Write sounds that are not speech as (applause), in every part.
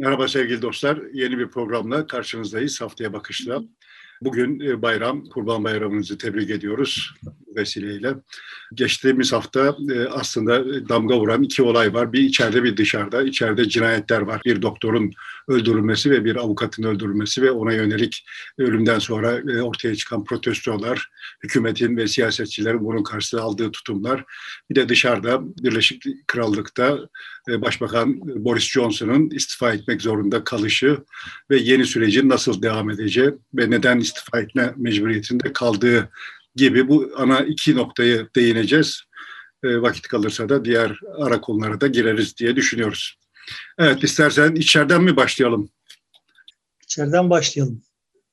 Merhaba sevgili dostlar. Yeni bir programla karşınızdayız. Haftaya bakışla. Bugün e, bayram, Kurban Bayramınızı tebrik ediyoruz vesileyle. Geçtiğimiz hafta e, aslında damga vuran iki olay var. Bir içeride bir dışarıda. İçeride cinayetler var. Bir doktorun öldürülmesi ve bir avukatın öldürülmesi ve ona yönelik ölümden sonra e, ortaya çıkan protestolar, hükümetin ve siyasetçilerin bunun karşısında aldığı tutumlar. Bir de dışarıda Birleşik Krallık'ta Başbakan Boris Johnson'ın istifa etmek zorunda kalışı ve yeni sürecin nasıl devam edeceği ve neden istifa etme mecburiyetinde kaldığı gibi bu ana iki noktayı değineceğiz. E, vakit kalırsa da diğer ara konulara da gireriz diye düşünüyoruz. Evet istersen içeriden mi başlayalım? İçeriden başlayalım.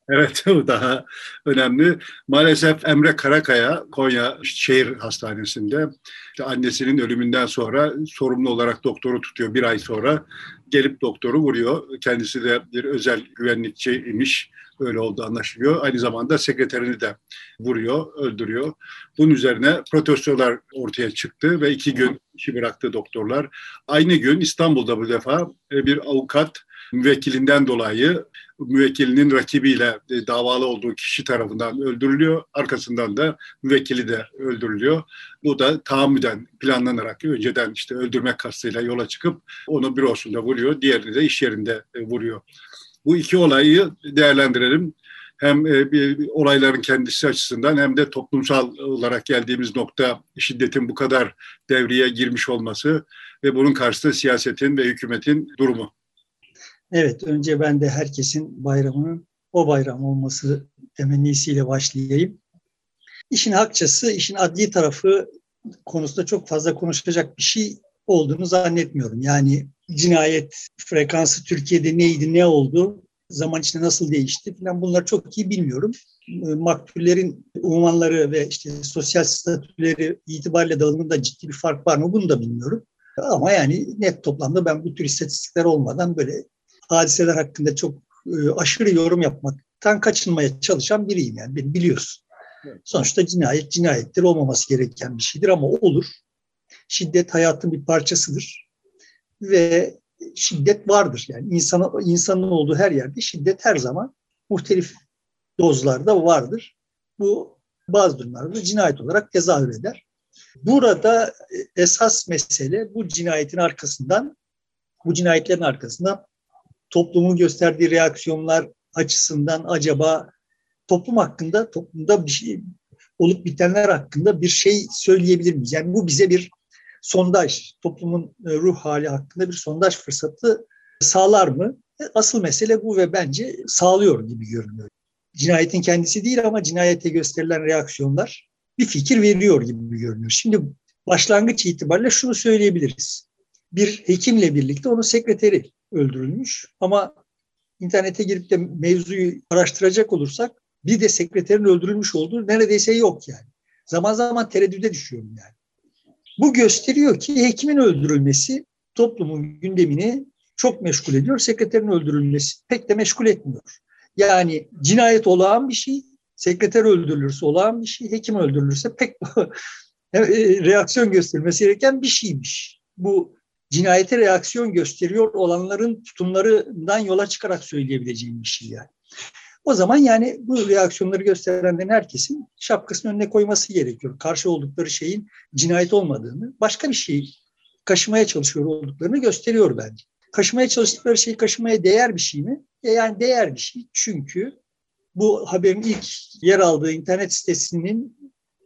Evet (laughs) bu daha önemli. Maalesef Emre Karakaya Konya Şehir Hastanesi'nde işte annesinin ölümünden sonra sorumlu olarak doktoru tutuyor bir ay sonra gelip doktoru vuruyor. Kendisi de bir özel güvenlikçiymiş. Öyle oldu anlaşılıyor. Aynı zamanda sekreterini de vuruyor, öldürüyor. Bunun üzerine protestolar ortaya çıktı ve iki gün işi bıraktı doktorlar. Aynı gün İstanbul'da bu defa e, bir avukat müvekkilinden dolayı müvekkilinin rakibiyle e, davalı olduğu kişi tarafından öldürülüyor. Arkasından da müvekkili de öldürülüyor. Bu da tahammüden planlanarak önceden işte öldürmek kastıyla yola çıkıp onu bürosunda vuruyor. Diğerini de iş yerinde e, vuruyor. Bu iki olayı değerlendirelim. Hem e, bir, olayların kendisi açısından hem de toplumsal olarak geldiğimiz nokta şiddetin bu kadar devreye girmiş olması ve bunun karşısında siyasetin ve hükümetin durumu. Evet, önce ben de herkesin bayramının o bayram olması temennisiyle başlayayım. İşin hakçası, işin adli tarafı konusunda çok fazla konuşacak bir şey olduğunu zannetmiyorum. Yani cinayet frekansı Türkiye'de neydi, ne oldu, zaman içinde nasıl değişti falan bunları çok iyi bilmiyorum. Maktullerin unvanları ve işte sosyal statüleri itibariyle dağılımında ciddi bir fark var mı bunu da bilmiyorum. Ama yani net toplamda ben bu tür istatistikler olmadan böyle hadiseler hakkında çok e, aşırı yorum yapmaktan kaçınmaya çalışan biriyim yani beni biliyorsun. Sonuçta cinayet cinayettir olmaması gereken bir şeydir ama olur. Şiddet hayatın bir parçasıdır ve şiddet vardır. Yani insan, insanın olduğu her yerde şiddet her zaman muhtelif dozlarda vardır. Bu bazı durumlarda cinayet olarak tezahür eder. Burada esas mesele bu cinayetin arkasından, bu cinayetlerin arkasından toplumun gösterdiği reaksiyonlar açısından acaba toplum hakkında, toplumda bir şey olup bitenler hakkında bir şey söyleyebilir miyiz? Yani bu bize bir sondaj, toplumun e, ruh hali hakkında bir sondaj fırsatı sağlar mı? E, asıl mesele bu ve bence sağlıyor gibi görünüyor. Cinayetin kendisi değil ama cinayete gösterilen reaksiyonlar bir fikir veriyor gibi görünüyor. Şimdi başlangıç itibariyle şunu söyleyebiliriz. Bir hekimle birlikte onun sekreteri öldürülmüş ama internete girip de mevzuyu araştıracak olursak bir de sekreterin öldürülmüş olduğu neredeyse yok yani. Zaman zaman tereddüde düşüyorum yani. Bu gösteriyor ki hekimin öldürülmesi toplumun gündemini çok meşgul ediyor. Sekreterin öldürülmesi pek de meşgul etmiyor. Yani cinayet olağan bir şey, sekreter öldürülürse olağan bir şey, hekim öldürülürse pek (laughs) e, reaksiyon göstermesi gereken bir şeymiş. Bu cinayete reaksiyon gösteriyor olanların tutumlarından yola çıkarak söyleyebileceğim bir şey yani. O zaman yani bu reaksiyonları gösterenlerin herkesin şapkasının önüne koyması gerekiyor. Karşı oldukları şeyin cinayet olmadığını, başka bir şey kaşımaya çalışıyor olduklarını gösteriyor bence. Kaşımaya çalıştıkları şey kaşımaya değer bir şey mi? E yani değer bir şey. Çünkü bu haberin ilk yer aldığı internet sitesinin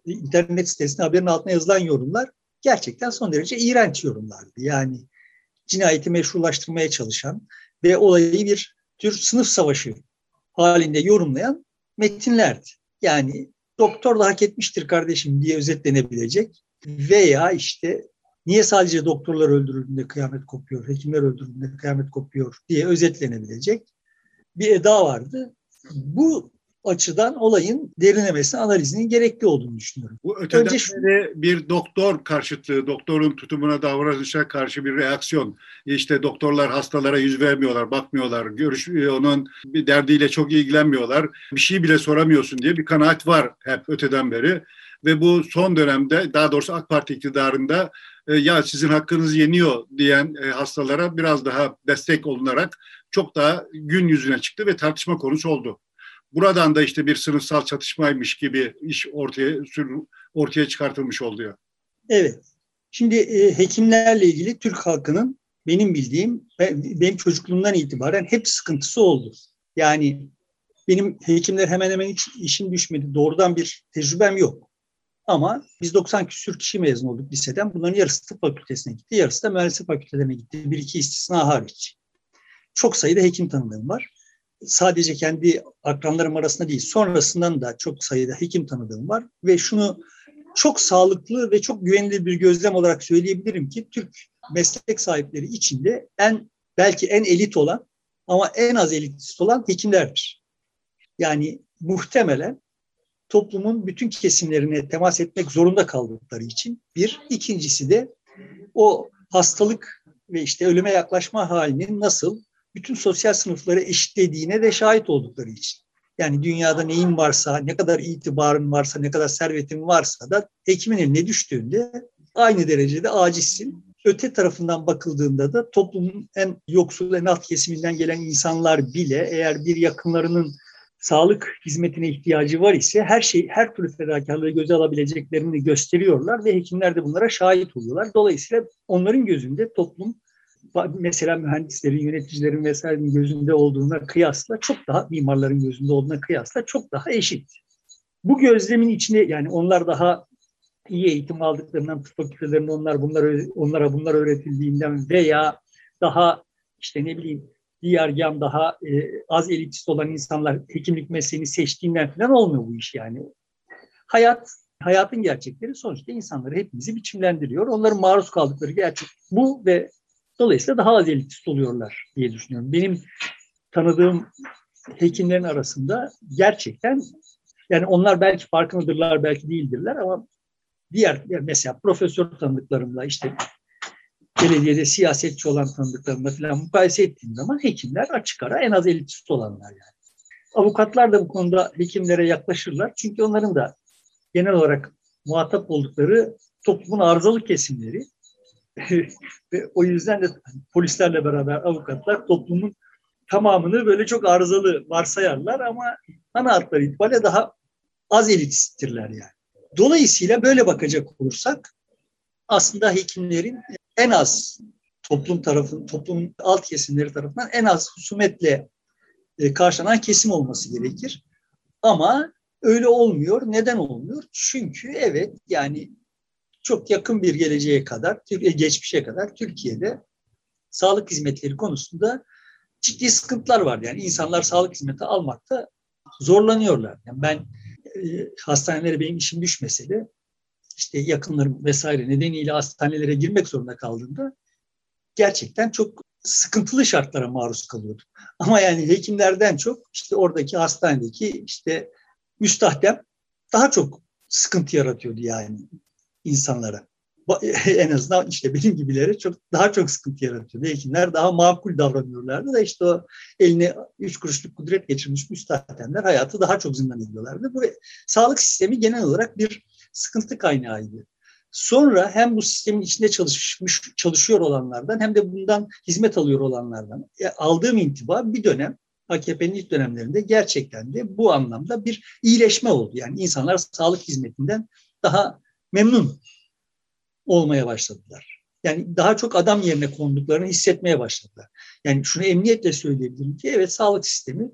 internet sitesinde haberin altına yazılan yorumlar gerçekten son derece iğrenç yorumlardı. Yani cinayeti meşrulaştırmaya çalışan ve olayı bir tür sınıf savaşı halinde yorumlayan metinlerdi. Yani doktor da hak etmiştir kardeşim diye özetlenebilecek veya işte niye sadece doktorlar öldürüldüğünde kıyamet kopuyor, hekimler öldürüldüğünde kıyamet kopuyor diye özetlenebilecek bir eda vardı. Bu açıdan olayın derinlemesine analizinin gerekli olduğunu düşünüyorum. Bu öteden Önce şu... bir doktor karşıtlığı, doktorun tutumuna davranışa karşı bir reaksiyon. İşte doktorlar hastalara yüz vermiyorlar, bakmıyorlar, görüş onun bir derdiyle çok ilgilenmiyorlar. Bir şey bile soramıyorsun diye bir kanaat var hep öteden beri. ve bu son dönemde daha doğrusu AK Parti iktidarında e, ya sizin hakkınız yeniyor diyen e, hastalara biraz daha destek olunarak çok daha gün yüzüne çıktı ve tartışma konusu oldu. Buradan da işte bir sınıfsal çatışmaymış gibi iş ortaya ortaya çıkartılmış oluyor. Evet. Şimdi e, hekimlerle ilgili Türk halkının benim bildiğim benim çocukluğumdan itibaren hep sıkıntısı oldu. Yani benim hekimler hemen hemen hiç işim düşmedi. Doğrudan bir tecrübem yok. Ama biz 90 küsür kişi mezun olduk liseden. Bunların yarısı tıp fakültesine gitti, yarısı da mühendislik fakültelerine gitti. Bir iki istisna hariç. Çok sayıda hekim tanıdığım var. Sadece kendi akranlarım arasında değil, sonrasından da çok sayıda hekim tanıdığım var. Ve şunu çok sağlıklı ve çok güvenilir bir gözlem olarak söyleyebilirim ki Türk meslek sahipleri içinde en belki en elit olan ama en az elitist olan hekimlerdir. Yani muhtemelen toplumun bütün kesimlerine temas etmek zorunda kaldıkları için bir. ikincisi de o hastalık ve işte ölüme yaklaşma halinin nasıl bütün sosyal sınıfları eşitlediğine de şahit oldukları için. Yani dünyada neyin varsa, ne kadar itibarın varsa, ne kadar servetin varsa da hekimin eline düştüğünde aynı derecede acizsin. Öte tarafından bakıldığında da toplumun en yoksul, en alt kesiminden gelen insanlar bile eğer bir yakınlarının sağlık hizmetine ihtiyacı var ise her şey, her türlü fedakarlığı göze alabileceklerini gösteriyorlar ve hekimler de bunlara şahit oluyorlar. Dolayısıyla onların gözünde toplum mesela mühendislerin, yöneticilerin vesairenin gözünde olduğuna kıyasla çok daha mimarların gözünde olduğuna kıyasla çok daha eşit. Bu gözlemin içine yani onlar daha iyi eğitim aldıklarından tıp fakültelerinde onlar bunlar onlara bunlar öğretildiğinden veya daha işte ne bileyim diğer yan daha e, az elitist olan insanlar hekimlik mesleğini seçtiğinden falan olmuyor bu iş yani. Hayat, hayatın gerçekleri sonuçta insanları hepimizi biçimlendiriyor. Onların maruz kaldıkları gerçek bu ve dolayısıyla daha az elitist oluyorlar diye düşünüyorum. Benim tanıdığım hekimlerin arasında gerçekten yani onlar belki farkındadırlar, belki değildirler ama diğer mesela profesör tanıdıklarımla işte belediyede siyasetçi olan tanıdıklarımla falan mukayese ettiğim zaman hekimler açık ara en az elitist olanlar yani. Avukatlar da bu konuda hekimlere yaklaşırlar. Çünkü onların da genel olarak muhatap oldukları toplumun arızalı kesimleri ve o yüzden de polislerle beraber avukatlar toplumun tamamını böyle çok arızalı varsayarlar ama ana hatları itibariyle daha az elitisttirler yani. Dolayısıyla böyle bakacak olursak aslında hekimlerin en az toplum tarafın, toplumun alt kesimleri tarafından en az husumetle e, karşılanan kesim olması gerekir. Ama öyle olmuyor. Neden olmuyor? Çünkü evet yani çok yakın bir geleceğe kadar, geçmişe kadar Türkiye'de sağlık hizmetleri konusunda ciddi sıkıntılar var. Yani insanlar sağlık hizmeti almakta zorlanıyorlar. Yani ben e, hastanelere benim işim düşmese de işte yakınlarım vesaire nedeniyle hastanelere girmek zorunda kaldığımda gerçekten çok sıkıntılı şartlara maruz kalıyordum. (laughs) Ama yani hekimlerden çok işte oradaki hastanedeki işte müstahdem daha çok sıkıntı yaratıyordu yani insanlara. (laughs) En azından işte benim gibileri çok daha çok sıkıntı yaratıyordu. Hekimler daha makul davranıyorlardı da işte o eline üç kuruşluk kudret geçirmiş müstahdemler hayatı daha çok zindan ediyorlardı. Bu sağlık sistemi genel olarak bir sıkıntı kaynağıydı. Sonra hem bu sistemin içinde çalışmış çalışıyor olanlardan hem de bundan hizmet alıyor olanlardan e, aldığım intiba bir dönem AKP'nin ilk dönemlerinde gerçekten de bu anlamda bir iyileşme oldu. Yani insanlar sağlık hizmetinden daha memnun olmaya başladılar. Yani daha çok adam yerine konduklarını hissetmeye başladılar. Yani şunu emniyetle söyleyebilirim ki evet sağlık sistemi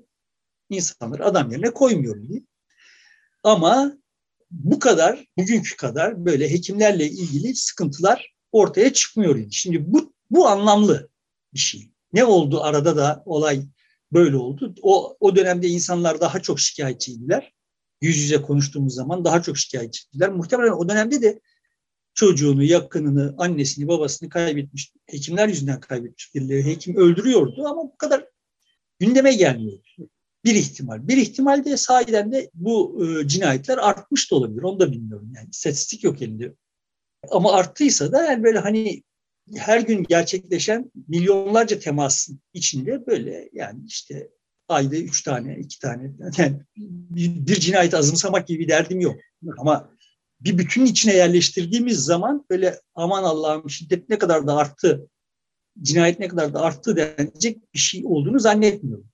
insanları adam yerine koymuyor diye. Ama bu kadar, bugünkü kadar böyle hekimlerle ilgili sıkıntılar ortaya çıkmıyor. Şimdi bu, bu anlamlı bir şey. Ne oldu arada da olay böyle oldu. O, o dönemde insanlar daha çok şikayetçiydiler. Yüz yüze konuştuğumuz zaman daha çok şikayetçiydiler. Muhtemelen o dönemde de çocuğunu, yakınını, annesini, babasını kaybetmiş, hekimler yüzünden kaybetmiş birileri hekim öldürüyordu ama bu kadar gündeme gelmiyordu. Bir ihtimal. Bir ihtimal de sahiden de bu e, cinayetler artmış da olabilir. Onu da bilmiyorum. Yani istatistik yok elinde. Ama arttıysa da yani böyle hani her gün gerçekleşen milyonlarca temasın içinde böyle yani işte ayda üç tane, iki tane yani bir, bir cinayet azımsamak gibi bir derdim yok. Ama bir bütünün içine yerleştirdiğimiz zaman böyle aman Allah'ım şiddet ne kadar da arttı, cinayet ne kadar da arttı denecek bir şey olduğunu zannetmiyorum.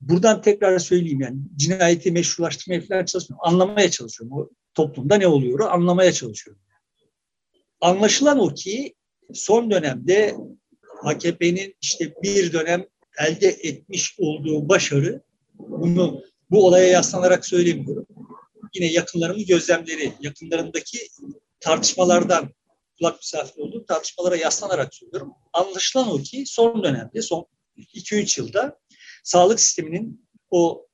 Buradan tekrar söyleyeyim yani cinayeti meşrulaştırmaya falan çalışmıyorum. Anlamaya çalışıyorum. O toplumda ne oluyor anlamaya çalışıyorum. Anlaşılan o ki son dönemde AKP'nin işte bir dönem elde etmiş olduğu başarı bunu bu olaya yaslanarak söylemiyorum. Yine yakınlarımın gözlemleri, yakınlarındaki tartışmalardan kulak misafir olduğum tartışmalara yaslanarak söylüyorum. Anlaşılan o ki son dönemde, son 2-3 yılda sağlık sisteminin o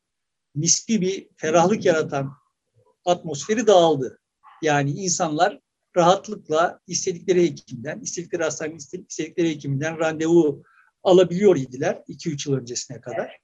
nispi bir ferahlık yaratan atmosferi dağıldı. Yani insanlar rahatlıkla istedikleri hekimden, istedikleri hastanenin istedikleri hekiminden randevu alabiliyor idiler 2-3 yıl öncesine kadar.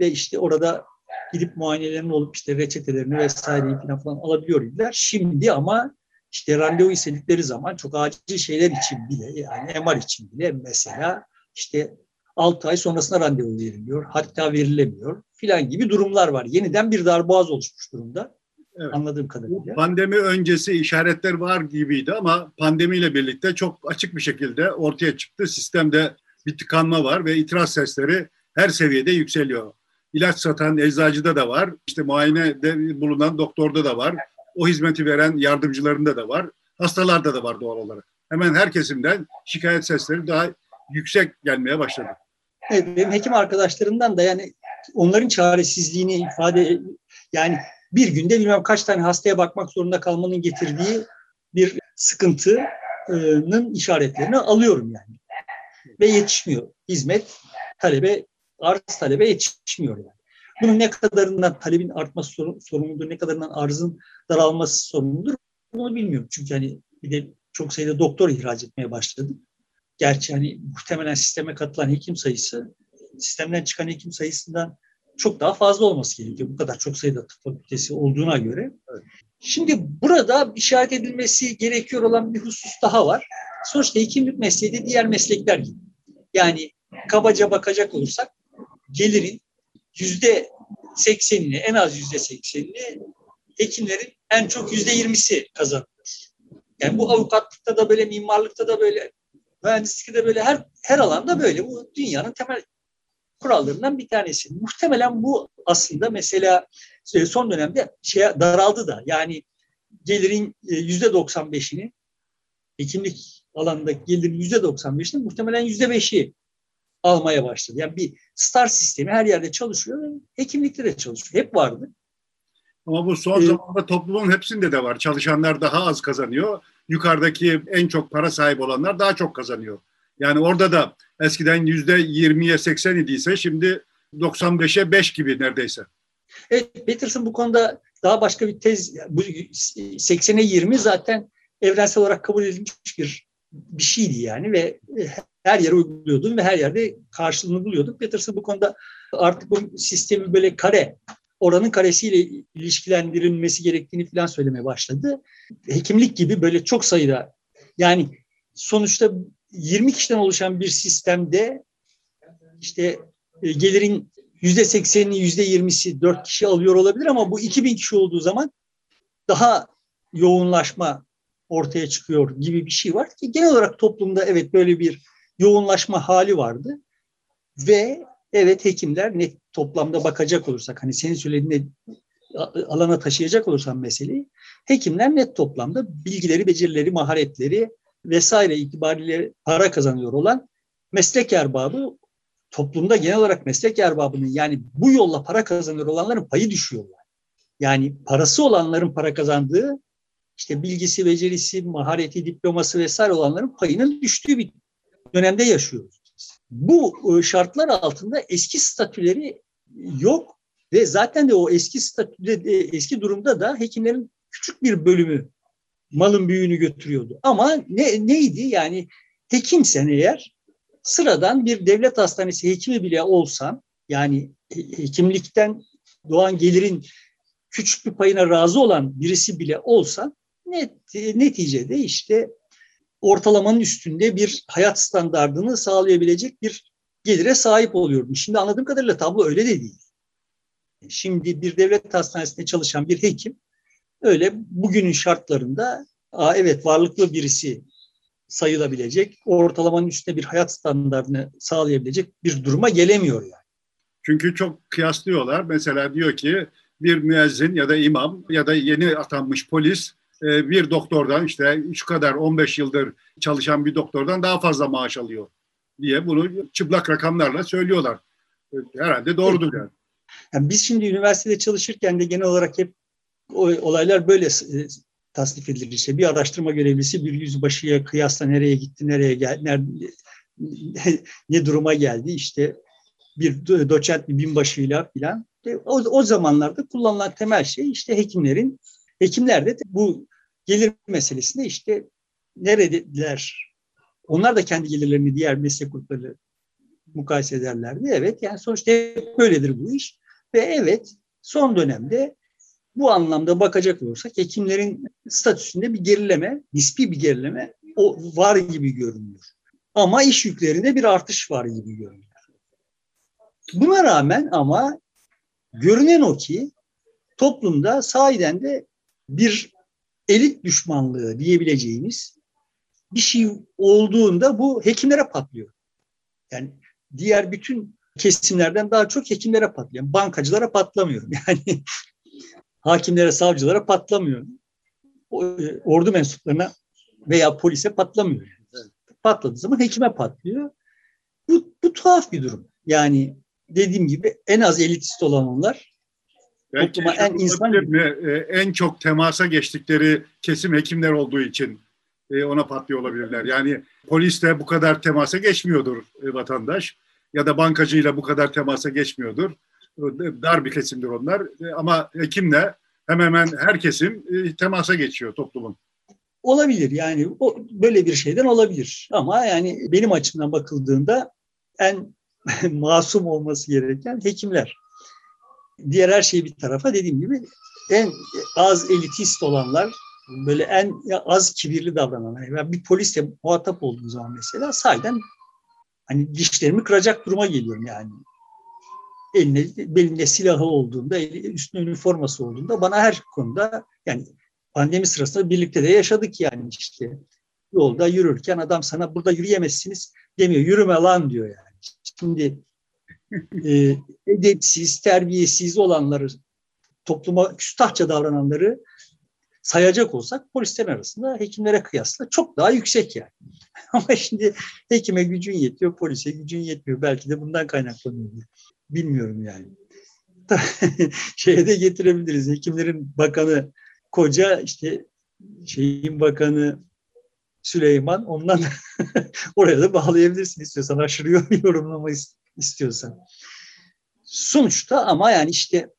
Ve işte orada gidip muayenelerini olup işte reçetelerini vesaireyi falan, falan alabiliyor idiler. Şimdi ama işte randevu istedikleri zaman çok acil şeyler için bile yani MR için bile mesela işte 6 ay sonrasında randevu veriliyor. Hatta verilemiyor filan gibi durumlar var. Yeniden bir darboğaz oluşmuş durumda. Evet. Anladığım kadarıyla. Pandemi öncesi işaretler var gibiydi ama pandemiyle birlikte çok açık bir şekilde ortaya çıktı. Sistemde bir tıkanma var ve itiraz sesleri her seviyede yükseliyor. İlaç satan eczacıda da var, işte muayenede bulunan doktorda da var, o hizmeti veren yardımcılarında da var, hastalarda da var doğal olarak. Hemen her kesimden şikayet sesleri daha yüksek gelmeye başladı. Evet, benim hekim arkadaşlarımdan da yani onların çaresizliğini ifade yani bir günde bilmem kaç tane hastaya bakmak zorunda kalmanın getirdiği bir sıkıntının işaretlerini alıyorum yani. Ve yetişmiyor. Hizmet talebe, arz talebe yetişmiyor yani. Bunun ne kadarından talebin artması sorumludur, ne kadarından arzın daralması sorumludur bunu bilmiyorum. Çünkü hani bir de çok sayıda doktor ihraç etmeye başladım. Gerçi hani muhtemelen sisteme katılan hekim sayısı sistemden çıkan hekim sayısından çok daha fazla olması gerekiyor. Bu kadar çok sayıda tıp fakültesi olduğuna göre. Şimdi burada işaret edilmesi gerekiyor olan bir husus daha var. Sonuçta hekimlik mesleği de diğer meslekler gibi. Yani kabaca bakacak olursak gelirin yüzde seksenini, en az yüzde seksenini hekimlerin en çok yüzde yirmisi kazanıyor. Yani bu avukatlıkta da böyle, mimarlıkta da böyle, mühendislikte de böyle, her, her alanda böyle. Bu dünyanın temel kurallarından bir tanesi. Muhtemelen bu aslında mesela e, son dönemde şey daraldı da yani gelirin e, yüzde 95'ini hekimlik alanındaki gelirin yüzde 95'ini muhtemelen yüzde 5'i almaya başladı. Yani bir star sistemi her yerde çalışıyor ve hekimlikte de çalışıyor. Hep vardı. Ama bu son ee, zamanda toplumun hepsinde de var. Çalışanlar daha az kazanıyor. Yukarıdaki en çok para sahip olanlar daha çok kazanıyor. Yani orada da eskiden yüzde 20'ye 80 idiyse şimdi 95'e 5 gibi neredeyse. Evet, Peterson bu konuda daha başka bir tez, bu 80'e 20 zaten evrensel olarak kabul edilmiş bir bir şeydi yani ve her yere uyguluyordun ve her yerde karşılığını buluyordun. Peterson bu konuda artık bu sistemi böyle kare, oranın karesiyle ilişkilendirilmesi gerektiğini falan söylemeye başladı. Hekimlik gibi böyle çok sayıda yani sonuçta 20 kişiden oluşan bir sistemde işte e, gelirin yüzde seksenini, yüzde yirmisi dört kişi alıyor olabilir ama bu 2000 kişi olduğu zaman daha yoğunlaşma ortaya çıkıyor gibi bir şey var ki genel olarak toplumda evet böyle bir yoğunlaşma hali vardı ve evet hekimler net toplamda bakacak olursak hani senin söylediğine alana taşıyacak olursan meseleyi hekimler net toplamda bilgileri, becerileri, maharetleri vesaire itibariyle para kazanıyor olan meslek erbabı toplumda genel olarak meslek erbabının yani bu yolla para kazanıyor olanların payı düşüyorlar. Yani parası olanların para kazandığı işte bilgisi, becerisi, mahareti, diploması vesaire olanların payının düştüğü bir dönemde yaşıyoruz. Bu e, şartlar altında eski statüleri yok ve zaten de o eski statüde eski durumda da hekimlerin küçük bir bölümü malın büyüğünü götürüyordu. Ama ne, neydi? Yani hekimsen eğer sıradan bir devlet hastanesi hekimi bile olsan yani hekimlikten doğan gelirin küçük bir payına razı olan birisi bile olsan net, neticede işte ortalamanın üstünde bir hayat standartını sağlayabilecek bir gelire sahip oluyordum. Şimdi anladığım kadarıyla tablo öyle de değil. Şimdi bir devlet hastanesinde çalışan bir hekim öyle bugünün şartlarında Aa, evet varlıklı birisi sayılabilecek, ortalamanın üstünde bir hayat standartını sağlayabilecek bir duruma gelemiyor yani. Çünkü çok kıyaslıyorlar. Mesela diyor ki bir müezzin ya da imam ya da yeni atanmış polis e, bir doktordan işte şu kadar 15 yıldır çalışan bir doktordan daha fazla maaş alıyor diye bunu çıplak rakamlarla söylüyorlar. E, herhalde doğrudur yani. yani biz şimdi üniversitede çalışırken de genel olarak hep olaylar böyle e, tasnif edilir. İşte bir araştırma görevlisi bir yüzbaşıya kıyasla nereye gitti, nereye geldi, nerede, (laughs) ne duruma geldi işte bir doçent bir binbaşıyla filan. O, o zamanlarda kullanılan temel şey işte hekimlerin, hekimler de bu gelir meselesinde işte neredeler? Onlar da kendi gelirlerini diğer meslek grupları mukayese ederlerdi. Evet yani sonuçta böyledir bu iş. Ve evet son dönemde bu anlamda bakacak olursak hekimlerin statüsünde bir gerileme, nispi bir gerileme o var gibi görünüyor. Ama iş yüklerinde bir artış var gibi görünüyor. Buna rağmen ama görünen o ki toplumda sahiden de bir elit düşmanlığı diyebileceğimiz bir şey olduğunda bu hekimlere patlıyor. Yani diğer bütün kesimlerden daha çok hekimlere patlıyor. Bankacılara patlamıyor. (laughs) Yani hakimlere, savcılara patlamıyor. Ordu mensuplarına veya polise patlamıyor. Patladığı zaman hekime patlıyor. Bu, bu tuhaf bir durum. Yani dediğim gibi en az elitist olan onlar Belki en insan mi? E, en çok temasa geçtikleri kesim hekimler olduğu için e, ona patlıyor olabilirler. Yani polis de bu kadar temasa geçmiyordur vatandaş ya da bankacıyla bu kadar temasa geçmiyordur dar bir kesimdir onlar. E, ama hekimle hemen hemen her kesim e, temasa geçiyor toplumun. Olabilir yani o, böyle bir şeyden olabilir. Ama yani benim açımdan bakıldığında en (laughs) masum olması gereken hekimler. Diğer her şey bir tarafa dediğim gibi en az elitist olanlar, böyle en az kibirli davrananlar. Yani bir polisle muhatap olduğum zaman mesela sahiden hani dişlerimi kıracak duruma geliyorum yani eline, belinde silahı olduğunda, üstüne üniforması olduğunda bana her konuda yani pandemi sırasında birlikte de yaşadık yani işte. Yolda yürürken adam sana burada yürüyemezsiniz demiyor. Yürüme lan diyor yani. Şimdi e, edepsiz, terbiyesiz olanları, topluma küstahça davrananları sayacak olsak polislerin arasında hekimlere kıyasla çok daha yüksek yani. (laughs) Ama şimdi hekime gücün yetiyor, polise gücün yetmiyor. Belki de bundan kaynaklanıyor. Bilmiyorum yani. (laughs) Şeye de getirebiliriz. Hekimlerin bakanı koca işte şeyin bakanı Süleyman ondan (laughs) oraya da bağlayabilirsin istiyorsan aşırı yorumlama istiyorsan. Sonuçta ama yani işte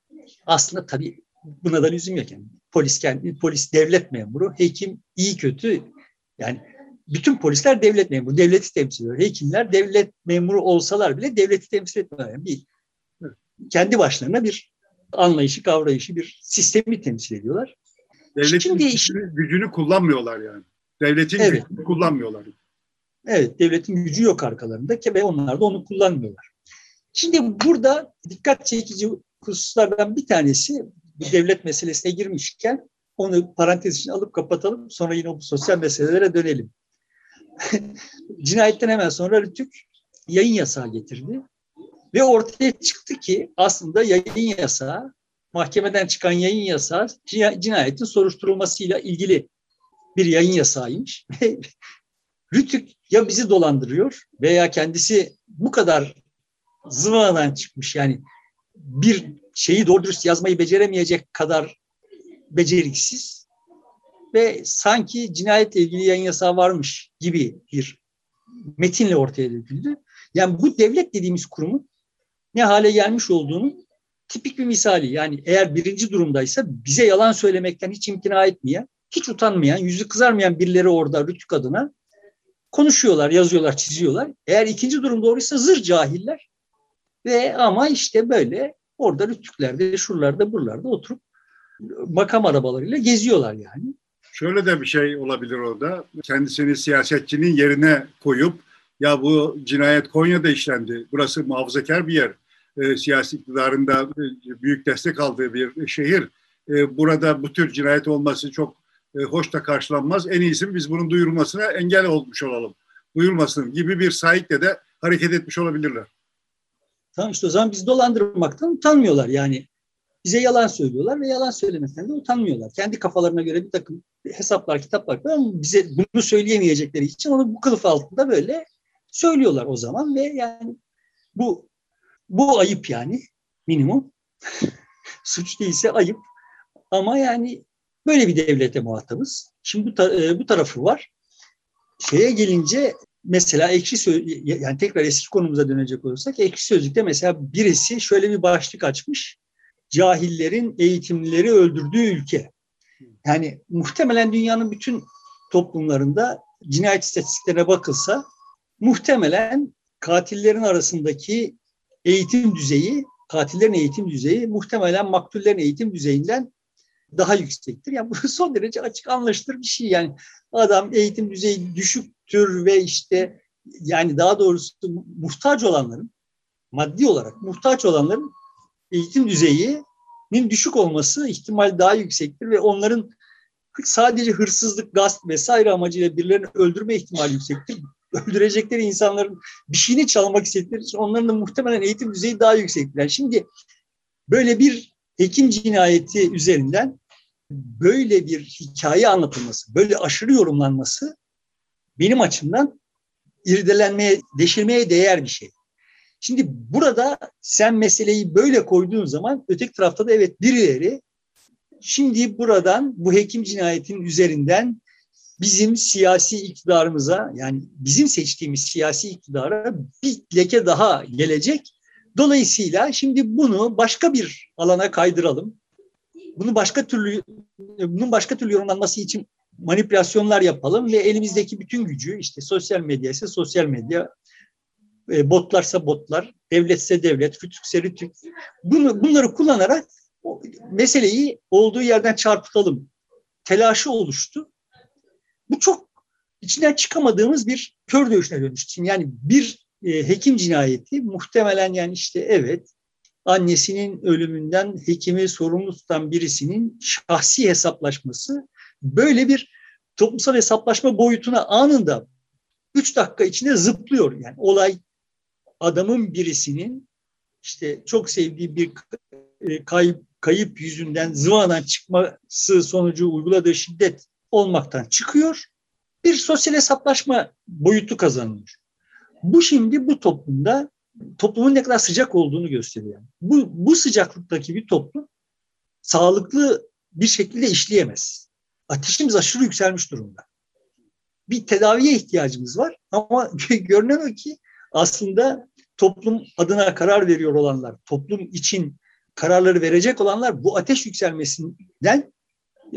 aslında tabii buna da lüzum yok yani. Polis kendi polis devlet memuru, hekim iyi kötü yani bütün polisler devlet memuru, devleti temsil ediyor. Hekimler devlet memuru olsalar bile devleti temsil etmiyorlar. Yani bir kendi başlarına bir anlayışı, kavrayışı, bir sistemi temsil ediyorlar. Devletin Şimdi gücünü, gücünü kullanmıyorlar yani. Devletin evet. gücünü kullanmıyorlar. Evet, devletin gücü yok arkalarında ve onlar da onu kullanmıyorlar. Şimdi burada dikkat çekici hususlardan bir tanesi bir devlet meselesine girmişken onu parantez için alıp kapatalım. Sonra yine bu sosyal meselelere dönelim. (laughs) Cinayetten hemen sonra Rütük yayın yasağı getirdi. Ve ortaya çıktı ki aslında yayın yasağı, mahkemeden çıkan yayın yasağı cinayetin soruşturulmasıyla ilgili bir yayın yasağıymış. (laughs) Rütük ya bizi dolandırıyor veya kendisi bu kadar zıvanadan çıkmış yani bir şeyi doğru dürüst yazmayı beceremeyecek kadar beceriksiz ve sanki cinayetle ilgili yayın yasağı varmış gibi bir metinle ortaya döküldü. Yani bu devlet dediğimiz kurumun ne hale gelmiş olduğunu tipik bir misali. Yani eğer birinci durumdaysa bize yalan söylemekten hiç imtina etmeyen, hiç utanmayan, yüzü kızarmayan birileri orada Rütük adına konuşuyorlar, yazıyorlar, çiziyorlar. Eğer ikinci durum doğruysa zır cahiller ve ama işte böyle orada Rütüklerde, şuralarda, buralarda oturup makam arabalarıyla geziyorlar yani. Şöyle de bir şey olabilir orada. Kendisini siyasetçinin yerine koyup ya bu cinayet Konya'da işlendi. Burası muhafazakar bir yer. E, siyasi iktidarında büyük destek aldığı bir şehir. e, burada bu tür cinayet olması çok e, hoş da karşılanmaz. En iyisi biz bunun duyurulmasına engel olmuş olalım. Duyurulmasın gibi bir sahikle de hareket etmiş olabilirler. Tamam işte o zaman biz dolandırmaktan utanmıyorlar yani. Bize yalan söylüyorlar ve yalan söylemekten de utanmıyorlar. Kendi kafalarına göre bir takım hesaplar, kitaplar ama bize bunu söyleyemeyecekleri için onu bu kılıf altında böyle söylüyorlar o zaman ve yani bu bu ayıp yani minimum. (laughs) Suç değilse ayıp. Ama yani böyle bir devlete muhatabız. Şimdi bu, ta, e, bu tarafı var. Şeye gelince mesela ekşi söz yani tekrar eski konumuza dönecek olursak ekşi sözlükte mesela birisi şöyle bir başlık açmış. Cahillerin eğitimlileri öldürdüğü ülke. Yani muhtemelen dünyanın bütün toplumlarında cinayet istatistiklerine bakılsa muhtemelen katillerin arasındaki eğitim düzeyi, katillerin eğitim düzeyi muhtemelen maktullerin eğitim düzeyinden daha yüksektir. Yani bu (laughs) son derece açık anlaşılır bir şey. Yani adam eğitim düzeyi düşüktür ve işte yani daha doğrusu muhtaç olanların maddi olarak muhtaç olanların eğitim düzeyinin düşük olması ihtimal daha yüksektir ve onların sadece hırsızlık, gasp vesaire amacıyla birilerini öldürme ihtimali yüksektir. (laughs) Öldürecekleri insanların bir şeyini çalmak istedikleri için onların da muhtemelen eğitim düzeyi daha yüksektir. Yani şimdi böyle bir hekim cinayeti üzerinden böyle bir hikaye anlatılması, böyle aşırı yorumlanması benim açımdan irdelenmeye, deşirmeye değer bir şey. Şimdi burada sen meseleyi böyle koyduğun zaman öteki tarafta da evet birileri şimdi buradan bu hekim cinayetinin üzerinden bizim siyasi iktidarımıza yani bizim seçtiğimiz siyasi iktidara bir leke daha gelecek. Dolayısıyla şimdi bunu başka bir alana kaydıralım. Bunu başka türlü bunun başka türlü yorumlanması için manipülasyonlar yapalım ve elimizdeki bütün gücü işte sosyal medya ise sosyal medya, e, botlarsa botlar, devletse devlet, fütükse rütük. Bunu, bunları kullanarak meseleyi olduğu yerden çarpıtalım. Telaşı oluştu. Bu çok içinden çıkamadığımız bir kör dövüşüne dönüştü. Yani bir e, hekim cinayeti muhtemelen yani işte evet annesinin ölümünden hekimi sorumlu tutan birisinin şahsi hesaplaşması böyle bir toplumsal hesaplaşma boyutuna anında 3 dakika içinde zıplıyor. Yani olay adamın birisinin işte çok sevdiği bir e, kayıp, kayıp yüzünden zıvanan çıkması sonucu uyguladığı şiddet olmaktan çıkıyor. Bir sosyal hesaplaşma boyutu kazanıyor. Bu şimdi bu toplumda toplumun ne kadar sıcak olduğunu gösteriyor. Bu, bu sıcaklıktaki bir toplum sağlıklı bir şekilde işleyemez. Ateşimiz aşırı yükselmiş durumda. Bir tedaviye ihtiyacımız var ama (laughs) görünen o ki aslında toplum adına karar veriyor olanlar, toplum için kararları verecek olanlar bu ateş yükselmesinden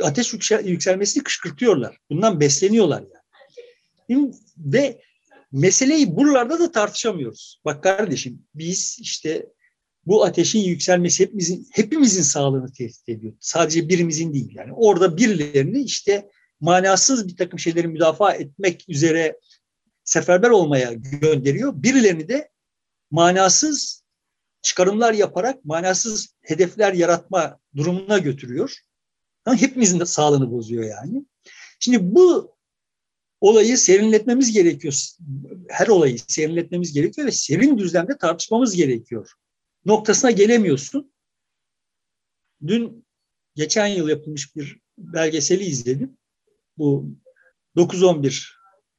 ateş yüksel, yükselmesini kışkırtıyorlar. Bundan besleniyorlar yani. Ve meseleyi buralarda da tartışamıyoruz. Bak kardeşim biz işte bu ateşin yükselmesi hepimizin hepimizin sağlığını tehdit ediyor. Sadece birimizin değil yani. Orada birilerini işte manasız bir takım şeyleri müdafaa etmek üzere seferber olmaya gönderiyor. Birilerini de manasız çıkarımlar yaparak manasız hedefler yaratma durumuna götürüyor. Hepimizin de sağlığını bozuyor yani. Şimdi bu olayı serinletmemiz gerekiyor. Her olayı serinletmemiz gerekiyor ve serin düzlemde tartışmamız gerekiyor. Noktasına gelemiyorsun. Dün geçen yıl yapılmış bir belgeseli izledim. Bu 9-11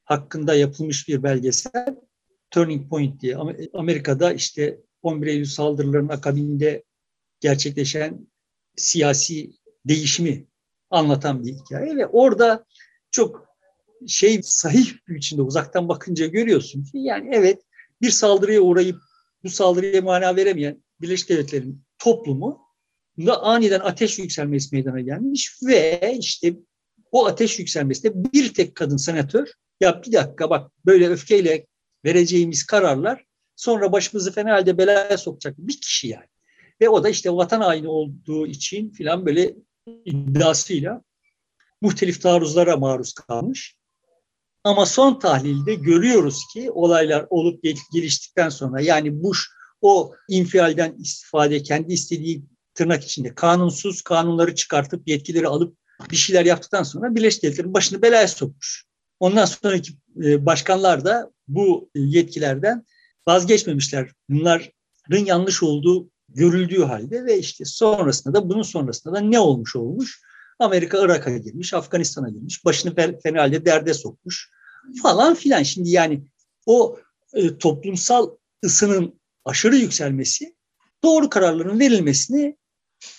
hakkında yapılmış bir belgesel. Turning Point diye Amerika'da işte 11 Eylül saldırılarının akabinde gerçekleşen siyasi değişimi anlatan bir hikaye ve orada çok şey sahih bir biçimde uzaktan bakınca görüyorsun ki yani evet bir saldırıya uğrayıp bu saldırıya mana veremeyen Birleşik Devletler'in toplumu da aniden ateş yükselmesi meydana gelmiş ve işte o ateş yükselmesinde bir tek kadın senatör ya bir dakika bak böyle öfkeyle vereceğimiz kararlar sonra başımızı fena halde belaya sokacak bir kişi yani. Ve o da işte vatan haini olduğu için filan böyle iddiasıyla muhtelif taarruzlara maruz kalmış. Ama son tahlilde görüyoruz ki olaylar olup geliştikten sonra yani Bush o infialden istifade kendi istediği tırnak içinde kanunsuz kanunları çıkartıp yetkileri alıp bir şeyler yaptıktan sonra Birleşik Devletler'in başını belaya sokmuş. Ondan sonraki e, başkanlar da bu yetkilerden vazgeçmemişler. Bunların yanlış olduğu görüldüğü halde ve işte sonrasında da bunun sonrasında da ne olmuş olmuş? Amerika Irak'a girmiş, Afganistan'a girmiş, başını fena halde derde sokmuş falan filan. Şimdi yani o e, toplumsal ısının aşırı yükselmesi doğru kararların verilmesini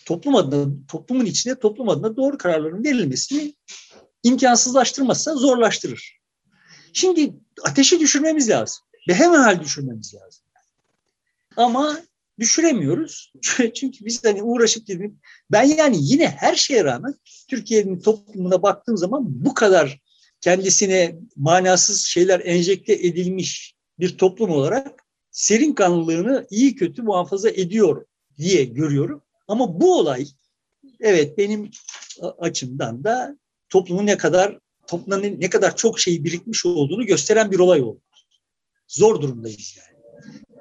toplum adına, toplumun içinde toplum adına doğru kararların verilmesini imkansızlaştırmazsa zorlaştırır. Şimdi ateşi düşürmemiz lazım ve hemen hal düşürmemiz lazım. Ama düşüremiyoruz. (laughs) Çünkü biz hani uğraşıp dedim. Ben yani yine her şeye rağmen Türkiye'nin toplumuna baktığım zaman bu kadar kendisine manasız şeyler enjekte edilmiş bir toplum olarak serin kanlılığını iyi kötü muhafaza ediyor diye görüyorum. Ama bu olay evet benim açımdan da toplumun ne kadar toplumun ne kadar çok şey birikmiş olduğunu gösteren bir olay oldu. Zor durumdayız yani.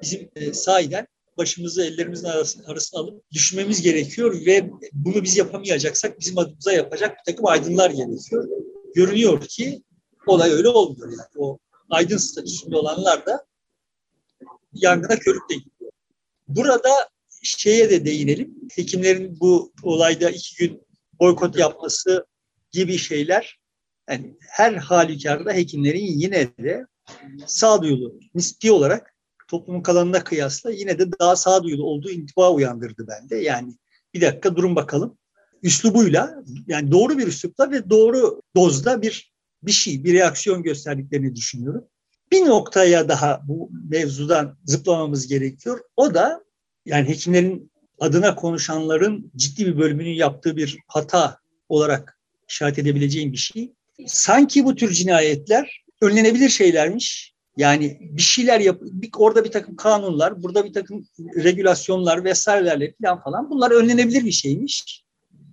Bizim e, sahiden başımızı ellerimizin arasına, arasına alıp düşünmemiz gerekiyor ve bunu biz yapamayacaksak bizim adımıza yapacak bir takım aydınlar gerekiyor. Görünüyor ki olay öyle olmuyor yani. O aydın statüsünde olanlar da yangına körükle gidiyor. Burada şeye de değinelim. Hekimlerin bu olayda iki gün boykot yapması gibi şeyler yani her halükarda hekimlerin yine de sağduyulu, nispi olarak toplumun kalanına kıyasla yine de daha sağduyulu olduğu intiba uyandırdı bende. Yani bir dakika durun bakalım. Üslubuyla yani doğru bir üslupla ve doğru dozda bir bir şey, bir reaksiyon gösterdiklerini düşünüyorum. Bir noktaya daha bu mevzudan zıplamamız gerekiyor. O da yani hekimlerin adına konuşanların ciddi bir bölümünün yaptığı bir hata olarak işaret edebileceğim bir şey. Sanki bu tür cinayetler önlenebilir şeylermiş. Yani bir şeyler yap, orada bir takım kanunlar, burada bir takım regülasyonlar vesairelerle falan falan bunlar önlenebilir bir şeymiş.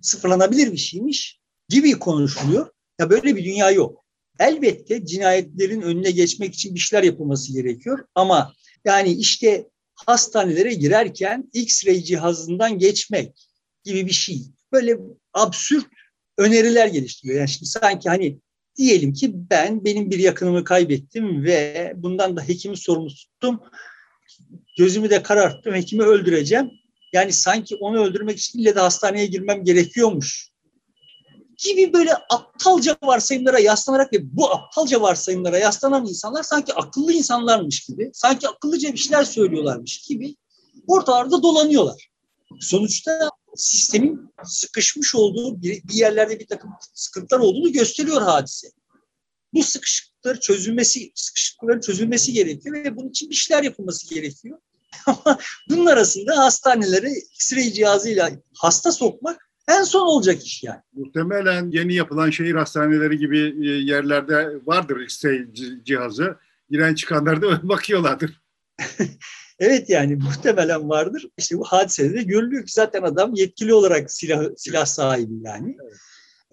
Sıfırlanabilir bir şeymiş gibi konuşuluyor. Ya böyle bir dünya yok. Elbette cinayetlerin önüne geçmek için bir şeyler yapılması gerekiyor ama yani işte hastanelere girerken X-ray cihazından geçmek gibi bir şey. Böyle absürt öneriler geliştiriyor. Yani şimdi sanki hani diyelim ki ben benim bir yakınımı kaybettim ve bundan da hekimi sorumlu tuttum. Gözümü de kararttım, hekimi öldüreceğim. Yani sanki onu öldürmek için ille de hastaneye girmem gerekiyormuş gibi böyle aptalca varsayımlara yaslanarak ve bu aptalca varsayımlara yaslanan insanlar sanki akıllı insanlarmış gibi, sanki akıllıca bir şeyler söylüyorlarmış gibi ortalarda dolanıyorlar. Sonuçta sistemin sıkışmış olduğu bir, bir yerlerde bir takım sıkıntılar olduğunu gösteriyor hadise. Bu sıkışıklıkların çözülmesi, sıkışıklıkların çözülmesi gerekiyor ve bunun için bir şeyler yapılması gerekiyor. (laughs) Ama bunun arasında hastanelere X-ray cihazıyla hasta sokmak en son olacak iş yani. Muhtemelen yeni yapılan şehir hastaneleri gibi e, yerlerde vardır X-ray cihazı. Giren çıkanlar da (laughs) bakıyorlardır. (laughs) evet yani muhtemelen vardır. İşte bu hadisede de görülüyor ki zaten adam yetkili olarak silah, silah sahibi yani. Evet.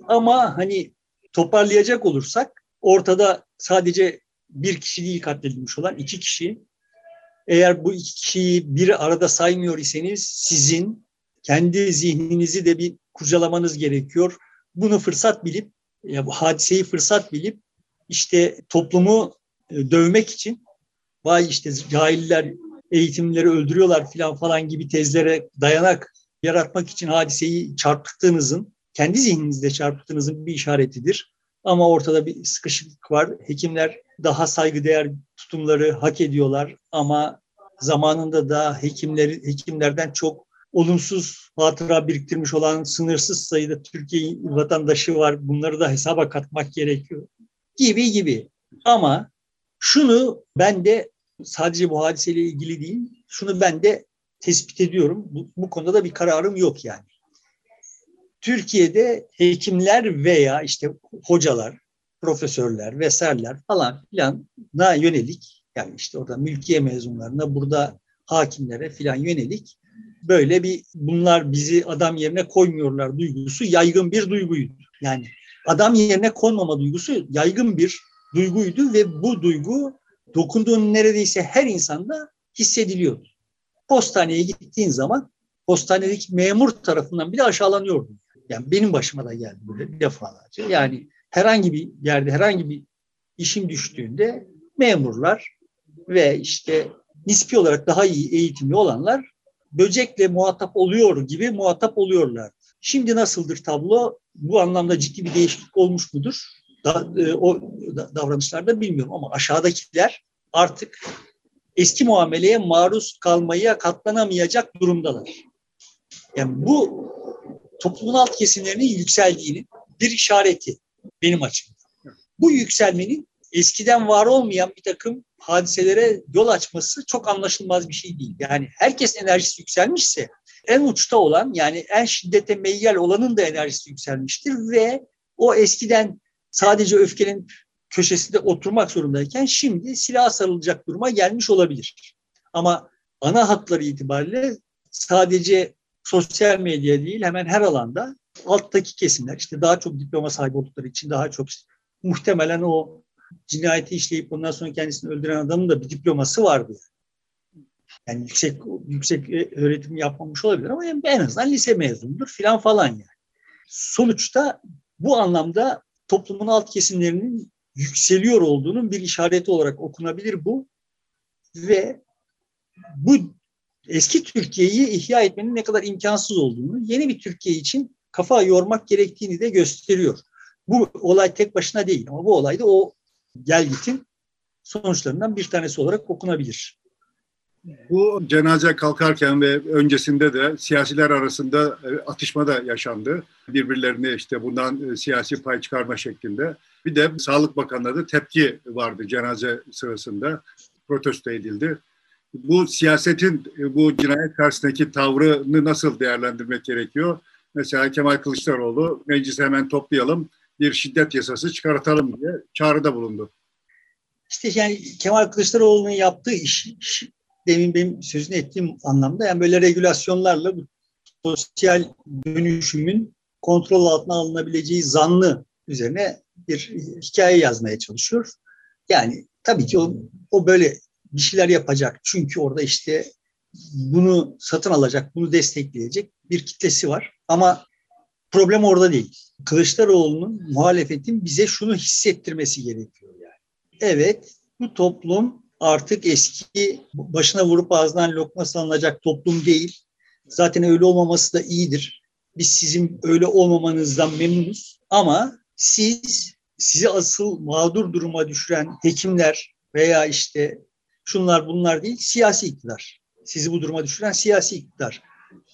Ama hani toparlayacak olursak ortada sadece bir kişi değil katledilmiş olan iki kişi. Eğer bu iki kişiyi bir arada saymıyor iseniz sizin kendi zihninizi de bir kurcalamanız gerekiyor. Bunu fırsat bilip, ya bu hadiseyi fırsat bilip işte toplumu e, dövmek için vay işte cahiller eğitimleri öldürüyorlar falan falan gibi tezlere dayanak yaratmak için hadiseyi çarpıttığınızın, kendi zihninizde çarpıttığınızın bir işaretidir. Ama ortada bir sıkışıklık var. Hekimler daha saygıdeğer tutumları hak ediyorlar ama zamanında da hekimleri hekimlerden çok olumsuz hatıra biriktirmiş olan sınırsız sayıda Türkiye vatandaşı var. Bunları da hesaba katmak gerekiyor. Gibi gibi. Ama şunu ben de sadece bu hadiseyle ilgili değil, şunu ben de tespit ediyorum. Bu, bu konuda da bir kararım yok yani. Türkiye'de hekimler veya işte hocalar, profesörler vesaireler falan filana yönelik yani işte orada mülkiye mezunlarına burada hakimlere filan yönelik böyle bir bunlar bizi adam yerine koymuyorlar duygusu yaygın bir duyguydu. Yani adam yerine konmama duygusu yaygın bir duyguydu ve bu duygu dokunduğun neredeyse her insanda hissediliyordu. Postaneye gittiğin zaman postanedeki memur tarafından bile aşağılanıyordum. Yani benim başıma da geldi böyle defalarca. Yani herhangi bir yerde herhangi bir işim düştüğünde memurlar ve işte nispi olarak daha iyi eğitimli olanlar böcekle muhatap oluyor gibi muhatap oluyorlar. Şimdi nasıldır tablo? Bu anlamda ciddi bir değişiklik olmuş mudur? Da, e, o davranışlarda bilmiyorum ama aşağıdakiler artık eski muameleye maruz kalmaya katlanamayacak durumdalar. Yani bu toplumun alt kesimlerinin yükseldiğini bir işareti benim açımdan. Bu yükselmenin eskiden var olmayan bir takım hadiselere yol açması çok anlaşılmaz bir şey değil. Yani herkes enerjisi yükselmişse en uçta olan yani en şiddete meyyal olanın da enerjisi yükselmiştir ve o eskiden sadece öfkenin köşesinde oturmak zorundayken şimdi silah sarılacak duruma gelmiş olabilir. Ama ana hatları itibariyle sadece sosyal medya değil hemen her alanda alttaki kesimler işte daha çok diploma sahibi oldukları için daha çok muhtemelen o cinayeti işleyip ondan sonra kendisini öldüren adamın da bir diploması vardı. Yani yüksek yüksek öğretim yapmamış olabilir ama en azından lise mezunudur filan falan yani. Sonuçta bu anlamda toplumun alt kesimlerinin yükseliyor olduğunun bir işareti olarak okunabilir bu. Ve bu eski Türkiye'yi ihya etmenin ne kadar imkansız olduğunu, yeni bir Türkiye için kafa yormak gerektiğini de gösteriyor. Bu olay tek başına değil ama bu olay da o gelgitin sonuçlarından bir tanesi olarak okunabilir. Bu cenaze kalkarken ve öncesinde de siyasiler arasında e, atışma da yaşandı. Birbirlerine işte bundan e, siyasi pay çıkarma şeklinde. Bir de Sağlık Bakanlığı'nda tepki vardı cenaze sırasında. Protesto edildi. Bu siyasetin e, bu cinayet karşısındaki tavrını nasıl değerlendirmek gerekiyor? Mesela Kemal Kılıçdaroğlu meclisi hemen toplayalım, bir şiddet yasası çıkartalım diye çağrıda bulundu. İşte yani Kemal Kılıçdaroğlu'nun yaptığı iş, demin benim sözünü ettiğim anlamda yani böyle regülasyonlarla bu sosyal dönüşümün kontrol altına alınabileceği zanlı üzerine bir hikaye yazmaya çalışıyor. Yani tabii ki o, o böyle bir şeyler yapacak. Çünkü orada işte bunu satın alacak, bunu destekleyecek bir kitlesi var. Ama problem orada değil. Kılıçdaroğlu'nun muhalefetin bize şunu hissettirmesi gerekiyor yani. Evet, bu toplum artık eski başına vurup ağzından lokma salınacak toplum değil. Zaten öyle olmaması da iyidir. Biz sizin öyle olmamanızdan memnunuz. Ama siz sizi asıl mağdur duruma düşüren hekimler veya işte şunlar bunlar değil siyasi iktidar. Sizi bu duruma düşüren siyasi iktidar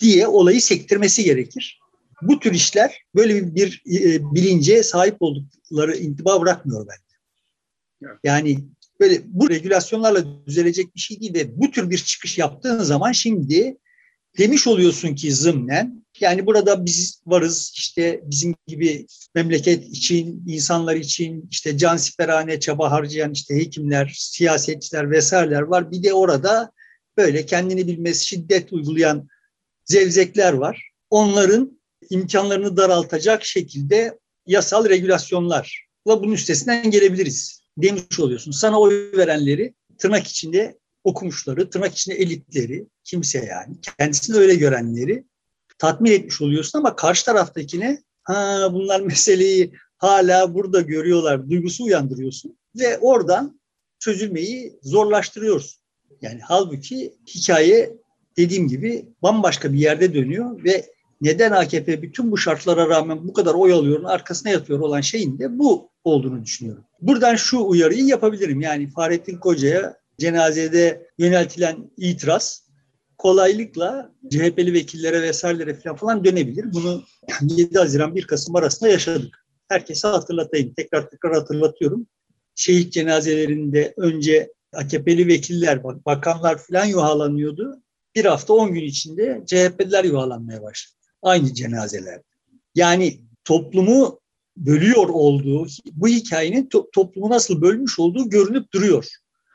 diye olayı sektirmesi gerekir. Bu tür işler böyle bir, bir e, bilince sahip oldukları intiba bırakmıyor bence. Yani böyle bu regülasyonlarla düzelecek bir şey değil ve bu tür bir çıkış yaptığın zaman şimdi demiş oluyorsun ki zımnen yani burada biz varız işte bizim gibi memleket için, insanlar için işte can siperhane çaba harcayan işte hekimler, siyasetçiler vesaireler var. Bir de orada böyle kendini bilmez şiddet uygulayan zevzekler var. Onların imkanlarını daraltacak şekilde yasal regülasyonlarla bunun üstesinden gelebiliriz demiş oluyorsun. Sana oy verenleri tırnak içinde okumuşları, tırnak içinde elitleri, kimse yani kendisini öyle görenleri tatmin etmiş oluyorsun ama karşı taraftakine ha bunlar meseleyi hala burada görüyorlar duygusu uyandırıyorsun ve oradan çözülmeyi zorlaştırıyorsun. Yani halbuki hikaye dediğim gibi bambaşka bir yerde dönüyor ve neden AKP bütün bu şartlara rağmen bu kadar oy alıyor, arkasına yatıyor olan şeyin de bu olduğunu düşünüyorum. Buradan şu uyarıyı yapabilirim. Yani Fahrettin Koca'ya cenazede yöneltilen itiraz kolaylıkla CHP'li vekillere vesairelere falan, dönebilir. Bunu 7 Haziran 1 Kasım arasında yaşadık. Herkese hatırlatayım. Tekrar tekrar hatırlatıyorum. Şehit cenazelerinde önce AKP'li vekiller, bakanlar falan yuhalanıyordu. Bir hafta 10 gün içinde CHP'liler yuhalanmaya başladı. Aynı cenazeler. Yani toplumu bölüyor olduğu, bu hikayenin to- toplumu nasıl bölmüş olduğu görünüp duruyor.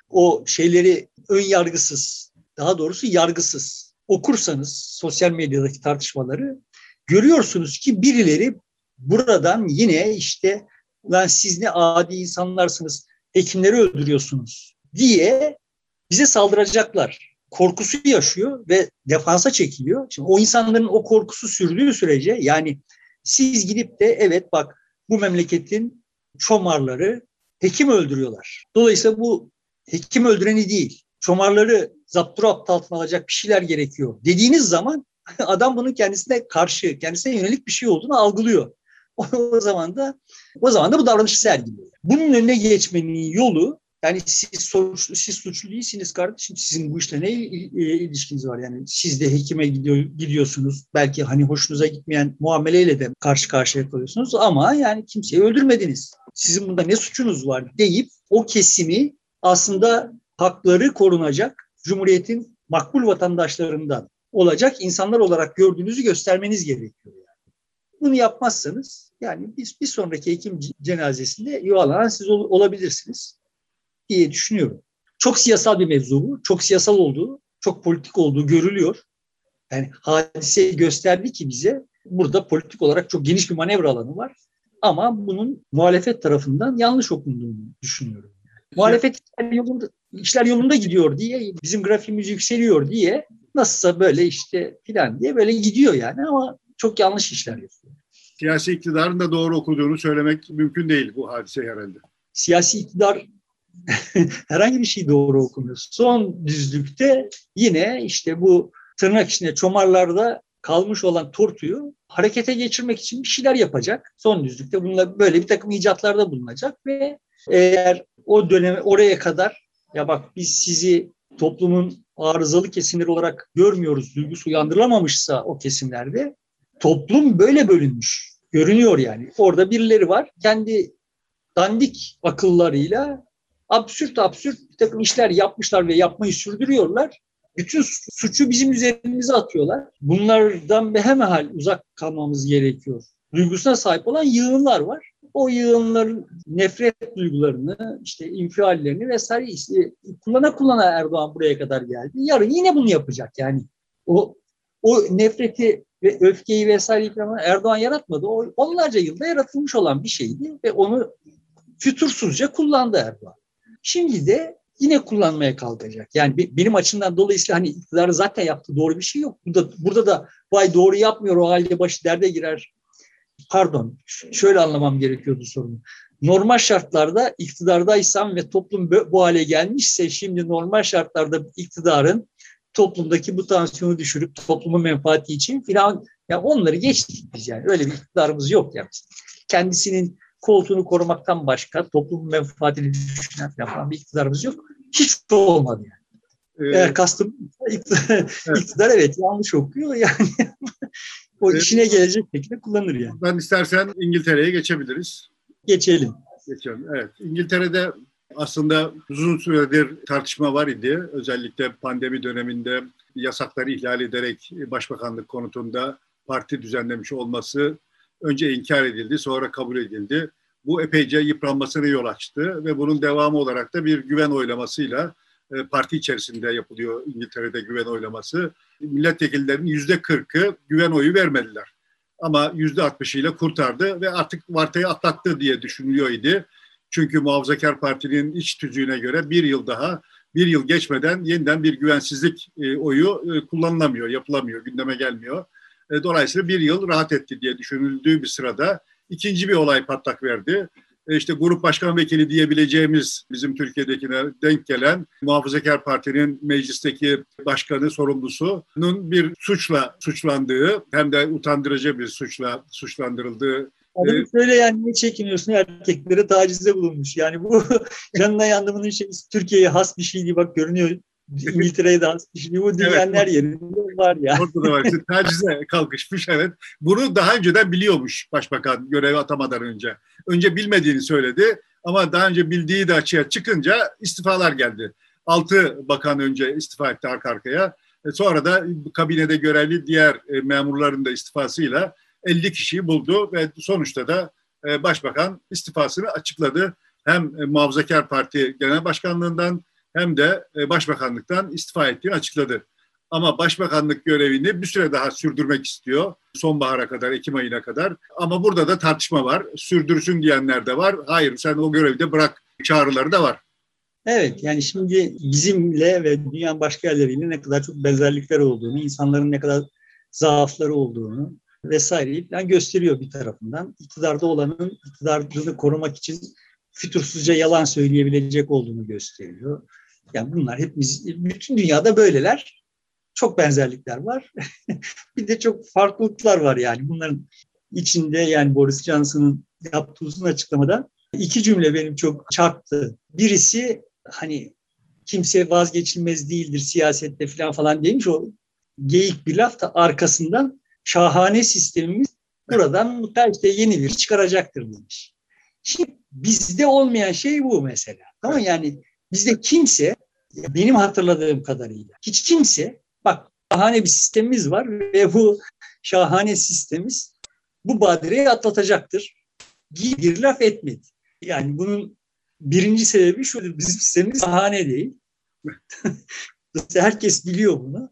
O şeyleri ön yargısız, daha doğrusu yargısız okursanız sosyal medyadaki tartışmaları görüyorsunuz ki birileri buradan yine işte lan siz ne adi insanlarsınız, hekimleri öldürüyorsunuz diye bize saldıracaklar. korkusu yaşıyor ve defansa çekiliyor. Şimdi o insanların o korkusu sürdüğü sürece yani siz gidip de evet bak bu memleketin çomarları hekim öldürüyorlar. Dolayısıyla bu hekim öldüreni değil, çomarları zapturapt altına alacak bir şeyler gerekiyor dediğiniz zaman (laughs) adam bunun kendisine karşı, kendisine yönelik bir şey olduğunu algılıyor. (laughs) O zaman da o zaman da bu davranışı sergiliyor. Bunun önüne geçmenin yolu yani siz, suçlu, siz suçlu değilsiniz kardeşim. Sizin bu işle ne ilişkiniz var? Yani siz de hekime gidiyor, gidiyorsunuz. Belki hani hoşunuza gitmeyen muameleyle de karşı karşıya kalıyorsunuz. Ama yani kimseyi öldürmediniz. Sizin bunda ne suçunuz var deyip o kesimi aslında hakları korunacak Cumhuriyet'in makbul vatandaşlarından olacak insanlar olarak gördüğünüzü göstermeniz gerekiyor. Yani. Bunu yapmazsanız yani biz bir sonraki hekim cenazesinde yuvalanan siz ol, olabilirsiniz diye düşünüyorum. Çok siyasal bir mevzu bu. Çok siyasal olduğu, çok politik olduğu görülüyor. Yani hadise gösterdi ki bize burada politik olarak çok geniş bir manevra alanı var. Ama bunun muhalefet tarafından yanlış okunduğunu düşünüyorum. Muhalefet işler yolunda, işler yolunda gidiyor diye, bizim grafiğimiz yükseliyor diye nasılsa böyle işte filan diye böyle gidiyor yani ama çok yanlış işler yapıyor. Siyasi iktidarın da doğru okuduğunu söylemek mümkün değil bu hadise herhalde. Siyasi iktidar (laughs) herhangi bir şey doğru okumuyor. Son düzlükte yine işte bu tırnak içinde çomarlarda kalmış olan tortuyu harekete geçirmek için bir şeyler yapacak. Son düzlükte bununla böyle bir takım icatlarda bulunacak ve eğer o döneme oraya kadar ya bak biz sizi toplumun arızalı kesimleri olarak görmüyoruz, duygusu uyandırılamamışsa o kesimlerde toplum böyle bölünmüş. Görünüyor yani. Orada birileri var. Kendi dandik akıllarıyla absürt absürt bir takım işler yapmışlar ve yapmayı sürdürüyorlar. Bütün suçu bizim üzerimize atıyorlar. Bunlardan behemehal uzak kalmamız gerekiyor. Duygusuna sahip olan yığınlar var. O yığınların nefret duygularını, işte infiallerini vesaire işte kullana kullana Erdoğan buraya kadar geldi. Yarın yine bunu yapacak yani. O o nefreti ve öfkeyi vesaire Erdoğan yaratmadı. O onlarca yılda yaratılmış olan bir şeydi ve onu fütursuzca kullandı Erdoğan. Şimdi de yine kullanmaya kalkacak. Yani benim açımdan dolayısıyla hani iktidarı zaten yaptığı doğru bir şey yok. Burada, burada da vay doğru yapmıyor o halde başı derde girer. Pardon şöyle anlamam gerekiyordu sorunu. Normal şartlarda iktidardaysam ve toplum bu hale gelmişse şimdi normal şartlarda iktidarın toplumdaki bu tansiyonu düşürüp toplumun menfaati için filan ya onları geçtik biz yani öyle bir iktidarımız yok yani. Kendisinin koltuğunu korumaktan başka toplumun menfaatini düşünen falan bir iktidarımız yok. Hiç olmadı yani. Ee, Eğer kastım iktidar, (laughs) evet. iktidar evet yanlış okuyor yani (laughs) o evet. işine gelecek şekilde kullanır yani. Ben istersen İngiltere'ye geçebiliriz. Geçelim. Geçelim. Evet. İngiltere'de aslında uzun süredir tartışma var idi. Özellikle pandemi döneminde yasakları ihlal ederek başbakanlık konutunda parti düzenlemiş olması önce inkar edildi, sonra kabul edildi. Bu epeyce yıpranmasına yol açtı ve bunun devamı olarak da bir güven oylamasıyla e, parti içerisinde yapılıyor İngiltere'de güven oylaması. Milletvekillerinin yüzde kırkı güven oyu vermediler. Ama yüzde altmışıyla kurtardı ve artık Varta'yı atlattı diye düşünülüyor idi. Çünkü Muhafazakar Parti'nin iç tüzüğüne göre bir yıl daha, bir yıl geçmeden yeniden bir güvensizlik e, oyu e, kullanılamıyor, yapılamıyor, gündeme gelmiyor. E, dolayısıyla bir yıl rahat etti diye düşünüldüğü bir sırada ikinci bir olay patlak verdi. E, işte grup başkan vekili diyebileceğimiz bizim Türkiye'dekine denk gelen Muhafazakar Parti'nin meclisteki başkanı sorumlusunun bir suçla suçlandığı hem de utandırıcı bir suçla suçlandırıldığı Adam ee, şöyle yani ne çekiniyorsun erkeklere tacizde bulunmuş. Yani bu (laughs) canına yandımının şey Türkiye'ye has bir şey diye bak görünüyor. İngiltere'ye bir şey. Bu dünyanın evet, yerinde var ya. Orada da var. İşte tacize kalkışmış evet. Bunu daha önceden biliyormuş başbakan görev atamadan önce. Önce bilmediğini söyledi ama daha önce bildiği de açığa çıkınca istifalar geldi. Altı bakan önce istifa etti arka arkaya. E, sonra da kabinede görevli diğer e, memurların da istifasıyla 50 kişiyi buldu ve sonuçta da e, başbakan istifasını açıkladı. Hem e, Muhafazakar Parti Genel Başkanlığından hem de e, başbakanlıktan istifa ettiğini açıkladı. Ama başbakanlık görevini bir süre daha sürdürmek istiyor. Sonbahara kadar, Ekim ayına kadar. Ama burada da tartışma var. Sürdürsün diyenler de var. Hayır sen o görevi de bırak çağrıları da var. Evet yani şimdi bizimle ve dünyanın başka yerleriyle ne kadar çok benzerlikler olduğunu, insanların ne kadar zaafları olduğunu vesaire falan gösteriyor bir tarafından. İktidarda olanın iktidarını korumak için fütursuzca yalan söyleyebilecek olduğunu gösteriyor. Yani bunlar hepimiz, bütün dünyada böyleler. Çok benzerlikler var. (laughs) bir de çok farklılıklar var yani. Bunların içinde yani Boris Johnson'ın yaptığı uzun açıklamada iki cümle benim çok çarptı. Birisi hani kimse vazgeçilmez değildir siyasette falan falan demiş o geyik bir laf da arkasından şahane sistemimiz buradan mutlaka yeni bir çıkaracaktır demiş. Şimdi bizde olmayan şey bu mesela. Ama yani bizde kimse benim hatırladığım kadarıyla hiç kimse bak şahane bir sistemimiz var ve bu şahane sistemimiz bu badireyi atlatacaktır. Bir laf etmedi. Yani bunun birinci sebebi şudur. Bizim sistemimiz şahane değil. (laughs) Herkes biliyor bunu.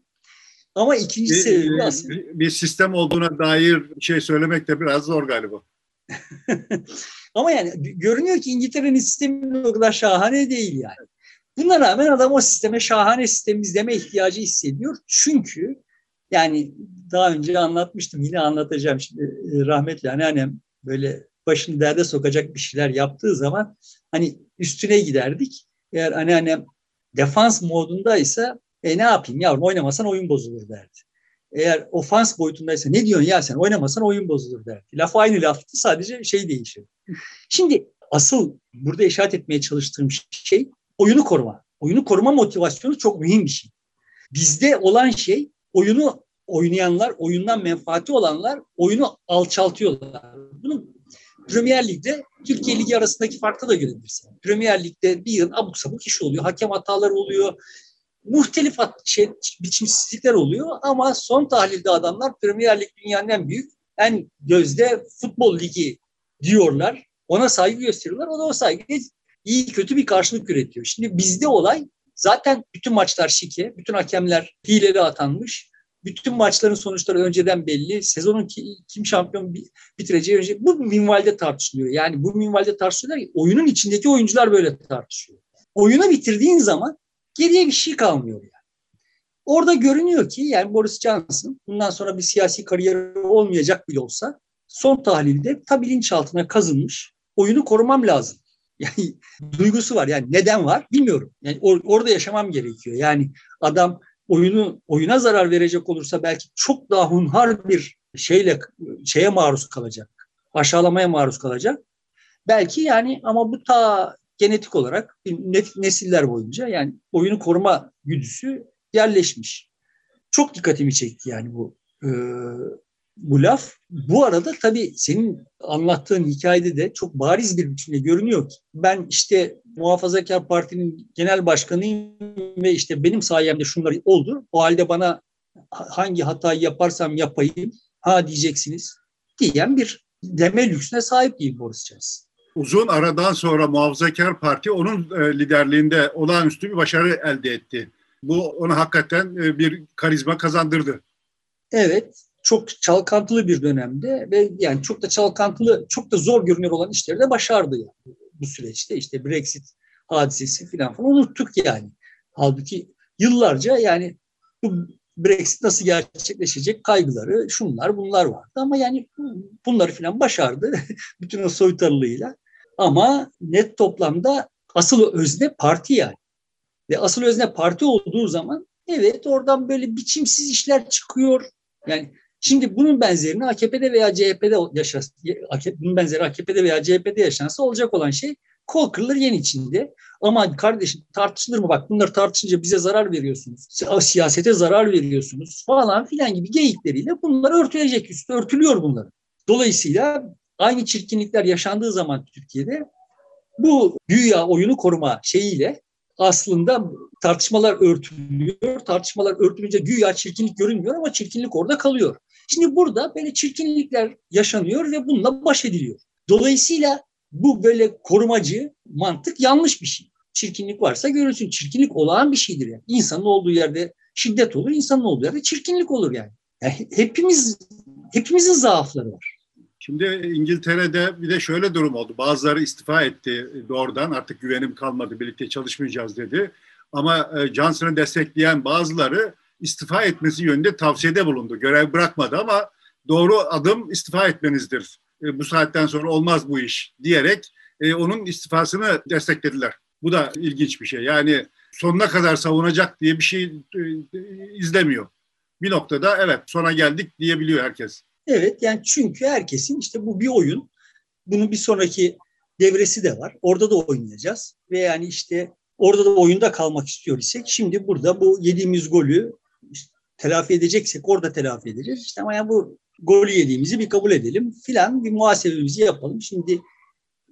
Ama ikinci bir, sebebi aslında... Bir sistem olduğuna dair şey söylemek de biraz zor galiba. (laughs) Ama yani görünüyor ki İngiltere'nin sistemi o kadar şahane değil yani. Buna rağmen adam o sisteme şahane sistem izleme ihtiyacı hissediyor. Çünkü yani daha önce anlatmıştım yine anlatacağım şimdi e, rahmetli anneannem böyle başını derde sokacak bir şeyler yaptığı zaman hani üstüne giderdik. Eğer anneannem defans modundaysa e ne yapayım yavrum oynamasan oyun bozulur derdi. Eğer ofans boyutundaysa ne diyorsun ya sen oynamasan oyun bozulur derdi. Laf aynı laftı sadece şey değişir. Şimdi asıl burada işaret etmeye çalıştığım şey oyunu koruma. Oyunu koruma motivasyonu çok mühim bir şey. Bizde olan şey oyunu oynayanlar, oyundan menfaati olanlar oyunu alçaltıyorlar. Bunu Premier Lig'de Türkiye Ligi arasındaki farkı da görebilirsin. Premier Lig'de bir yıl abuk sabuk iş oluyor. Hakem hataları oluyor. Muhtelif şey, biçimsizlikler oluyor ama son tahlilde adamlar Premier Lig dünyanın en büyük, en gözde futbol ligi diyorlar. Ona saygı gösteriyorlar. O da o saygıya iyi kötü bir karşılık üretiyor. Şimdi bizde olay zaten bütün maçlar şike, bütün hakemler hileli atanmış. Bütün maçların sonuçları önceden belli. Sezonun kim şampiyon bitireceği önce bu minvalde tartışılıyor. Yani bu minvalde tartışıyorlar ki oyunun içindeki oyuncular böyle tartışıyor. Oyunu bitirdiğin zaman geriye bir şey kalmıyor yani. Orada görünüyor ki yani Boris Johnson bundan sonra bir siyasi kariyeri olmayacak bile olsa son tahlilde ta bilinçaltına kazınmış oyunu korumam lazım. (laughs) Yani duygusu var. Yani neden var bilmiyorum. Yani or- orada yaşamam gerekiyor. Yani adam oyunu oyuna zarar verecek olursa belki çok daha hunhar bir şeyle şeye maruz kalacak. Aşağılamaya maruz kalacak. Belki yani ama bu ta genetik olarak nesiller boyunca yani oyunu koruma güdüsü yerleşmiş. Çok dikkatimi çekti yani bu e, bu laf. Bu arada tabii senin anlattığın hikayede de çok bariz bir biçimde görünüyor ki ben işte Muhafazakar Parti'nin genel başkanıyım ve işte benim sayemde şunlar oldu. O halde bana hangi hatayı yaparsam yapayım ha diyeceksiniz diyen bir deme lüksüne sahip değil Boris Johnson. Uzun aradan sonra Muhafazakar Parti onun e, liderliğinde olağanüstü bir başarı elde etti. Bu ona hakikaten e, bir karizma kazandırdı. Evet, çok çalkantılı bir dönemde ve yani çok da çalkantılı, çok da zor görünüyor olan işleri de başardı yani bu süreçte. işte Brexit hadisesi falan falan unuttuk yani. Halbuki yıllarca yani bu Brexit nasıl gerçekleşecek kaygıları, şunlar bunlar vardı ama yani bunları falan başardı (laughs) bütün o soytarılığıyla. Ama net toplamda asıl özne parti yani. Ve asıl özne parti olduğu zaman evet oradan böyle biçimsiz işler çıkıyor. Yani Şimdi bunun benzerini AKP'de veya CHP'de yaşas, bunun benzeri AKP'de veya CHP'de yaşansa olacak olan şey kol kırılır yen içinde. Ama kardeşim tartışılır mı? Bak bunları tartışınca bize zarar veriyorsunuz. Siyasete zarar veriyorsunuz falan filan gibi geyikleriyle bunlar örtülecek üstü örtülüyor bunları. Dolayısıyla aynı çirkinlikler yaşandığı zaman Türkiye'de bu güya oyunu koruma şeyiyle aslında tartışmalar örtülüyor. Tartışmalar örtülünce güya çirkinlik görünmüyor ama çirkinlik orada kalıyor. Şimdi burada böyle çirkinlikler yaşanıyor ve bununla baş ediliyor. Dolayısıyla bu böyle korumacı mantık yanlış bir şey. Çirkinlik varsa görürsün. Çirkinlik olağan bir şeydir yani. İnsanın olduğu yerde şiddet olur, insanın olduğu yerde çirkinlik olur yani. yani hepimiz hepimizin zaafları var. Şimdi İngiltere'de bir de şöyle durum oldu. Bazıları istifa etti doğrudan artık güvenim kalmadı birlikte çalışmayacağız dedi. Ama e, Johnson'ı destekleyen bazıları istifa etmesi yönünde tavsiyede bulundu. Görev bırakmadı ama doğru adım istifa etmenizdir. E, bu saatten sonra olmaz bu iş diyerek e, onun istifasını desteklediler. Bu da ilginç bir şey. Yani sonuna kadar savunacak diye bir şey izlemiyor. Bir noktada evet sona geldik diyebiliyor herkes. Evet yani çünkü herkesin işte bu bir oyun. Bunun bir sonraki devresi de var. Orada da oynayacağız. Ve yani işte orada da oyunda kalmak istiyor isek şimdi burada bu yediğimiz golü işte telafi edeceksek orada telafi edeceğiz. İşte ama yani bu golü yediğimizi bir kabul edelim filan bir muhasebemizi yapalım. Şimdi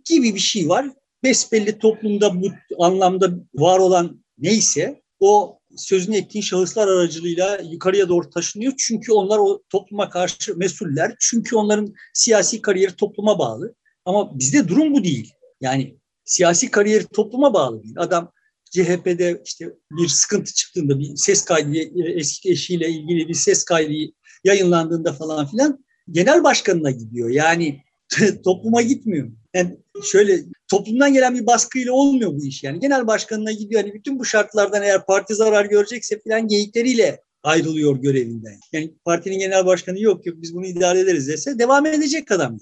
gibi bir şey var. Besbelli toplumda bu anlamda var olan neyse o sözünü ettiğin şahıslar aracılığıyla yukarıya doğru taşınıyor. Çünkü onlar o topluma karşı mesuller. Çünkü onların siyasi kariyeri topluma bağlı. Ama bizde durum bu değil. Yani siyasi kariyeri topluma bağlı değil. Adam CHP'de işte bir sıkıntı çıktığında bir ses kaydı eski eşiyle ilgili bir ses kaydı yayınlandığında falan filan genel başkanına gidiyor. Yani (laughs) topluma gitmiyor. Yani şöyle toplumdan gelen bir baskıyla olmuyor bu iş yani. Genel başkanına gidiyor. Hani bütün bu şartlardan eğer parti zarar görecekse filan geyikleriyle ayrılıyor görevinden. Yani partinin genel başkanı yok yok biz bunu idare ederiz dese devam edecek adam.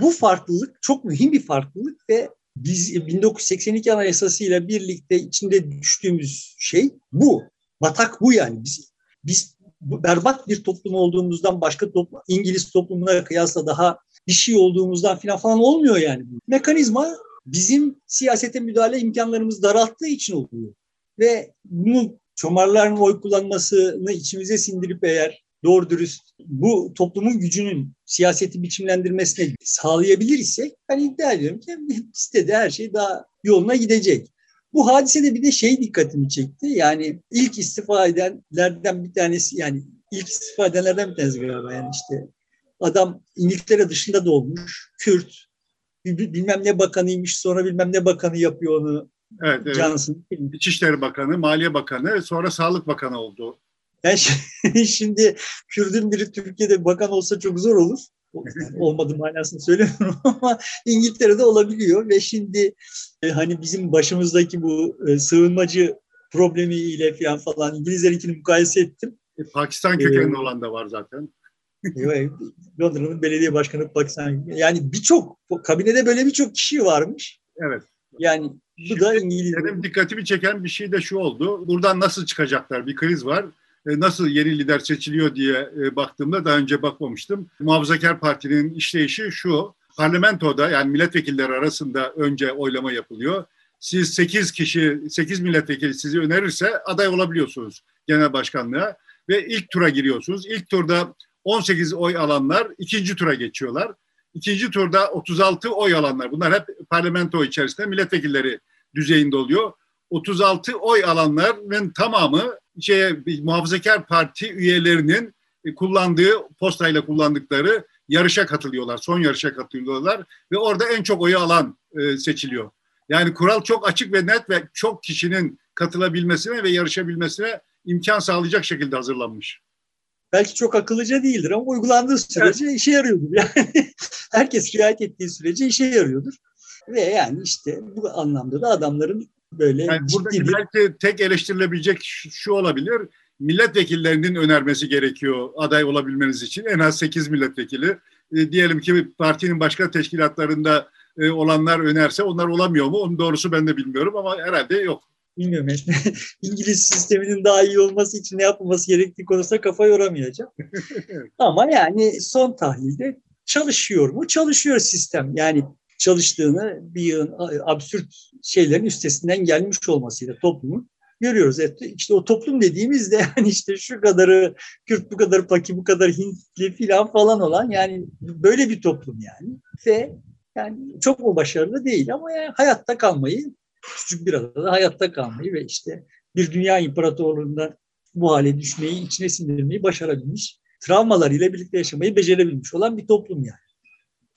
Bu farklılık çok mühim bir farklılık ve biz 1982 Anayasası ile birlikte içinde düştüğümüz şey bu. Batak bu yani. Biz, biz berbat bir toplum olduğumuzdan başka toplum, İngiliz toplumuna kıyasla daha bir şey olduğumuzdan falan falan olmuyor yani. Mekanizma bizim siyasete müdahale imkanlarımız daralttığı için oluyor. Ve bunu çomarların oy kullanmasını içimize sindirip eğer doğru dürüst bu toplumun gücünün siyaseti biçimlendirmesine sağlayabilir isek ben iddia ediyorum ki (laughs) sitede her şey daha yoluna gidecek. Bu hadisede bir de şey dikkatimi çekti. Yani ilk istifa edenlerden bir tanesi yani ilk istifa edenlerden bir tanesi galiba yani işte adam İngiltere dışında doğmuş, Kürt, bilmem ne bakanıymış sonra bilmem ne bakanı yapıyor onu. Evet, evet. Johnson. İçişleri Bakanı, Maliye Bakanı, sonra Sağlık Bakanı oldu. Yani (laughs) şimdi Kürt'ün biri Türkiye'de bakan olsa çok zor olur. olmadı manasını söylemiyorum (laughs) ama İngiltere'de olabiliyor ve şimdi e, hani bizim başımızdaki bu e, sığınmacı problemiyle falan falan İngilizlerinkini mukayese ettim. E, Pakistan kökenli ee, olan da var zaten. (laughs) Londra'nın belediye başkanı Pakistan. Yani birçok kabinede böyle birçok kişi varmış. Evet. Yani bu Şimdi da İngiliz. Benim dikkatimi çeken bir şey de şu oldu. Buradan nasıl çıkacaklar? Bir kriz var. E, nasıl yeni lider seçiliyor diye e, baktığımda daha önce bakmamıştım. Muhafazakar Parti'nin işleyişi şu. Parlamentoda yani milletvekilleri arasında önce oylama yapılıyor. Siz 8 kişi, 8 milletvekili sizi önerirse aday olabiliyorsunuz genel başkanlığa ve ilk tura giriyorsunuz. İlk turda 18 oy alanlar ikinci tura geçiyorlar. İkinci turda 36 oy alanlar bunlar hep parlamento içerisinde milletvekilleri düzeyinde oluyor. 36 oy alanların tamamı şeye, muhafazakar parti üyelerinin kullandığı postayla kullandıkları yarışa katılıyorlar. Son yarışa katılıyorlar ve orada en çok oyu alan e, seçiliyor. Yani kural çok açık ve net ve çok kişinin katılabilmesine ve yarışabilmesine imkan sağlayacak şekilde hazırlanmış. Belki çok akıllıca değildir ama uygulandığı sürece evet. işe yarıyordur. (laughs) Yani herkes riayet ettiği sürece işe yarıyordur. Ve yani işte bu anlamda da adamların böyle yani buradaki bir... belki tek eleştirilebilecek şu olabilir. Milletvekillerinin önermesi gerekiyor aday olabilmeniz için. En az 8 milletvekili. E, diyelim ki partinin başka teşkilatlarında e, olanlar önerse onlar olamıyor mu? Onun doğrusu ben de bilmiyorum ama herhalde yok. Bilmiyorum. (laughs) İngiliz sisteminin daha iyi olması için ne yapılması gerektiği konusunda kafa yoramayacağım. (laughs) ama yani son tahlilde çalışıyor mu? Çalışıyor sistem. Yani çalıştığını bir yığın absürt şeylerin üstesinden gelmiş olmasıyla toplumun görüyoruz. Evet, işte o toplum dediğimizde (laughs) yani işte şu kadarı Kürt, bu kadar Paki, bu kadar Hintli filan falan olan yani böyle bir toplum yani. Ve yani çok mu başarılı değil ama yani hayatta kalmayı, küçük bir adada hayatta kalmayı ve işte bir dünya imparatorluğunda bu hale düşmeyi, içine sindirmeyi başarabilmiş, travmalarıyla birlikte yaşamayı becerebilmiş olan bir toplum yani.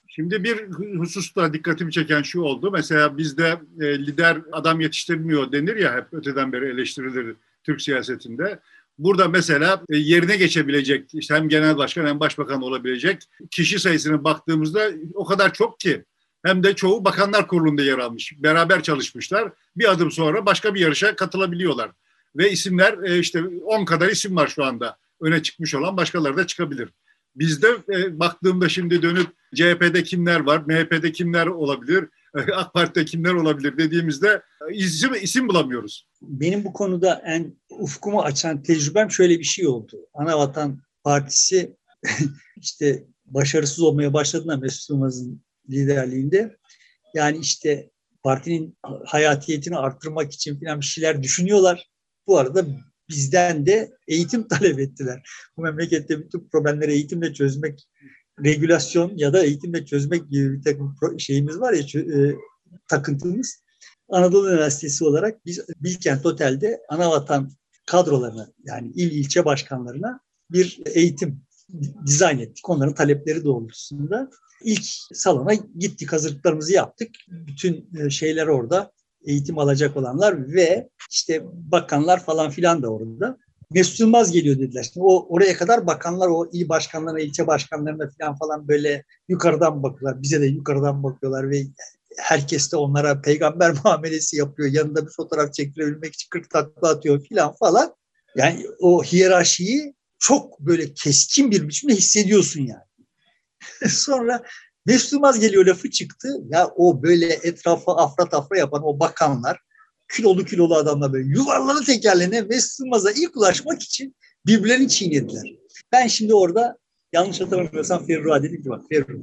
Şimdi bir hususta dikkatimi çeken şu oldu. Mesela bizde e, lider adam yetiştirmiyor denir ya hep öteden beri eleştirilir Türk siyasetinde. Burada mesela e, yerine geçebilecek işte hem genel başkan hem başbakan olabilecek kişi sayısına baktığımızda o kadar çok ki hem de çoğu bakanlar kurulunda yer almış. Beraber çalışmışlar. Bir adım sonra başka bir yarışa katılabiliyorlar. Ve isimler e, işte 10 kadar isim var şu anda. Öne çıkmış olan başkaları da çıkabilir. Bizde e, baktığımda şimdi dönüp CHP'de kimler var, MHP'de kimler olabilir, (laughs) AK Parti'de kimler olabilir dediğimizde isim, isim bulamıyoruz. Benim bu konuda en ufkumu açan tecrübem şöyle bir şey oldu. Anavatan Partisi (laughs) işte başarısız olmaya başladığında Mesut Yılmaz'ın liderliğinde yani işte partinin hayatiyetini arttırmak için falan bir şeyler düşünüyorlar. Bu arada bizden de eğitim (laughs) talep ettiler. Bu memlekette bütün problemleri eğitimle çözmek, regülasyon ya da eğitimle çözmek gibi bir takım şeyimiz var ya, e, takıntımız. Anadolu Üniversitesi olarak biz Bilkent Otel'de anavatan kadrolarına yani il ilçe başkanlarına bir eğitim dizayn ettik. Onların talepleri doğrultusunda. ilk salona gittik, hazırlıklarımızı yaptık. Bütün e, şeyler orada eğitim alacak olanlar ve işte bakanlar falan filan da orada. Mesut Yılmaz geliyor dediler. Şimdi o oraya kadar bakanlar o il başkanlarına, ilçe başkanlarına falan falan böyle yukarıdan bakıyorlar. Bize de yukarıdan bakıyorlar ve herkes de onlara peygamber (laughs) muamelesi yapıyor. Yanında bir fotoğraf çektirebilmek için 40 takla atıyor falan falan. Yani o hiyerarşiyi çok böyle keskin bir biçimde hissediyorsun yani. (laughs) Sonra Mesut geliyor lafı çıktı. Ya o böyle etrafa afra tafra yapan o bakanlar kilolu kilolu adamlar böyle yuvarladı tekerlerine Mesut ilk ulaşmak için birbirlerini çiğnediler. Ben şimdi orada yanlış hatırlamıyorsam Ferruh'a dedim ki bak Ferruh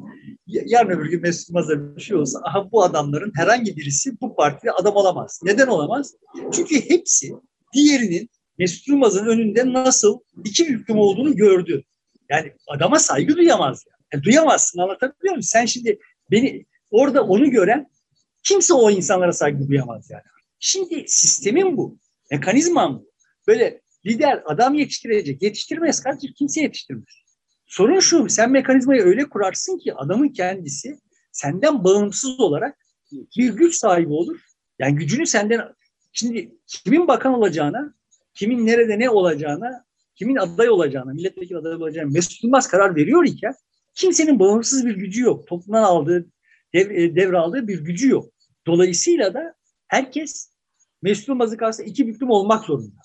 yarın öbür gün Mesut Yılmaz'a bir şey olsa aha bu adamların herhangi birisi bu partide adam olamaz. Neden olamaz? Çünkü hepsi diğerinin Mesut Yılmaz'ın önünde nasıl iki büklüm olduğunu gördü. Yani adama saygı duyamaz. Yani. yani duyamazsın anlatabiliyor muyum? Sen şimdi beni orada onu gören kimse o insanlara saygı duyamaz yani. Şimdi sistemin bu. Mekanizmam bu. Böyle lider adam yetiştirecek. Yetiştirmez kardeşim. Kimse yetiştirmez. Sorun şu. Sen mekanizmayı öyle kurarsın ki adamın kendisi senden bağımsız olarak bir güç sahibi olur. Yani gücünü senden şimdi kimin bakan olacağına, kimin nerede ne olacağına, kimin aday olacağına, milletvekili aday olacağına Mesut karar veriyor iken kimsenin bağımsız bir gücü yok. Toplumdan aldığı, e, devraldığı bir gücü yok. Dolayısıyla da herkes Mesut karşısında iki büklüm olmak zorunda.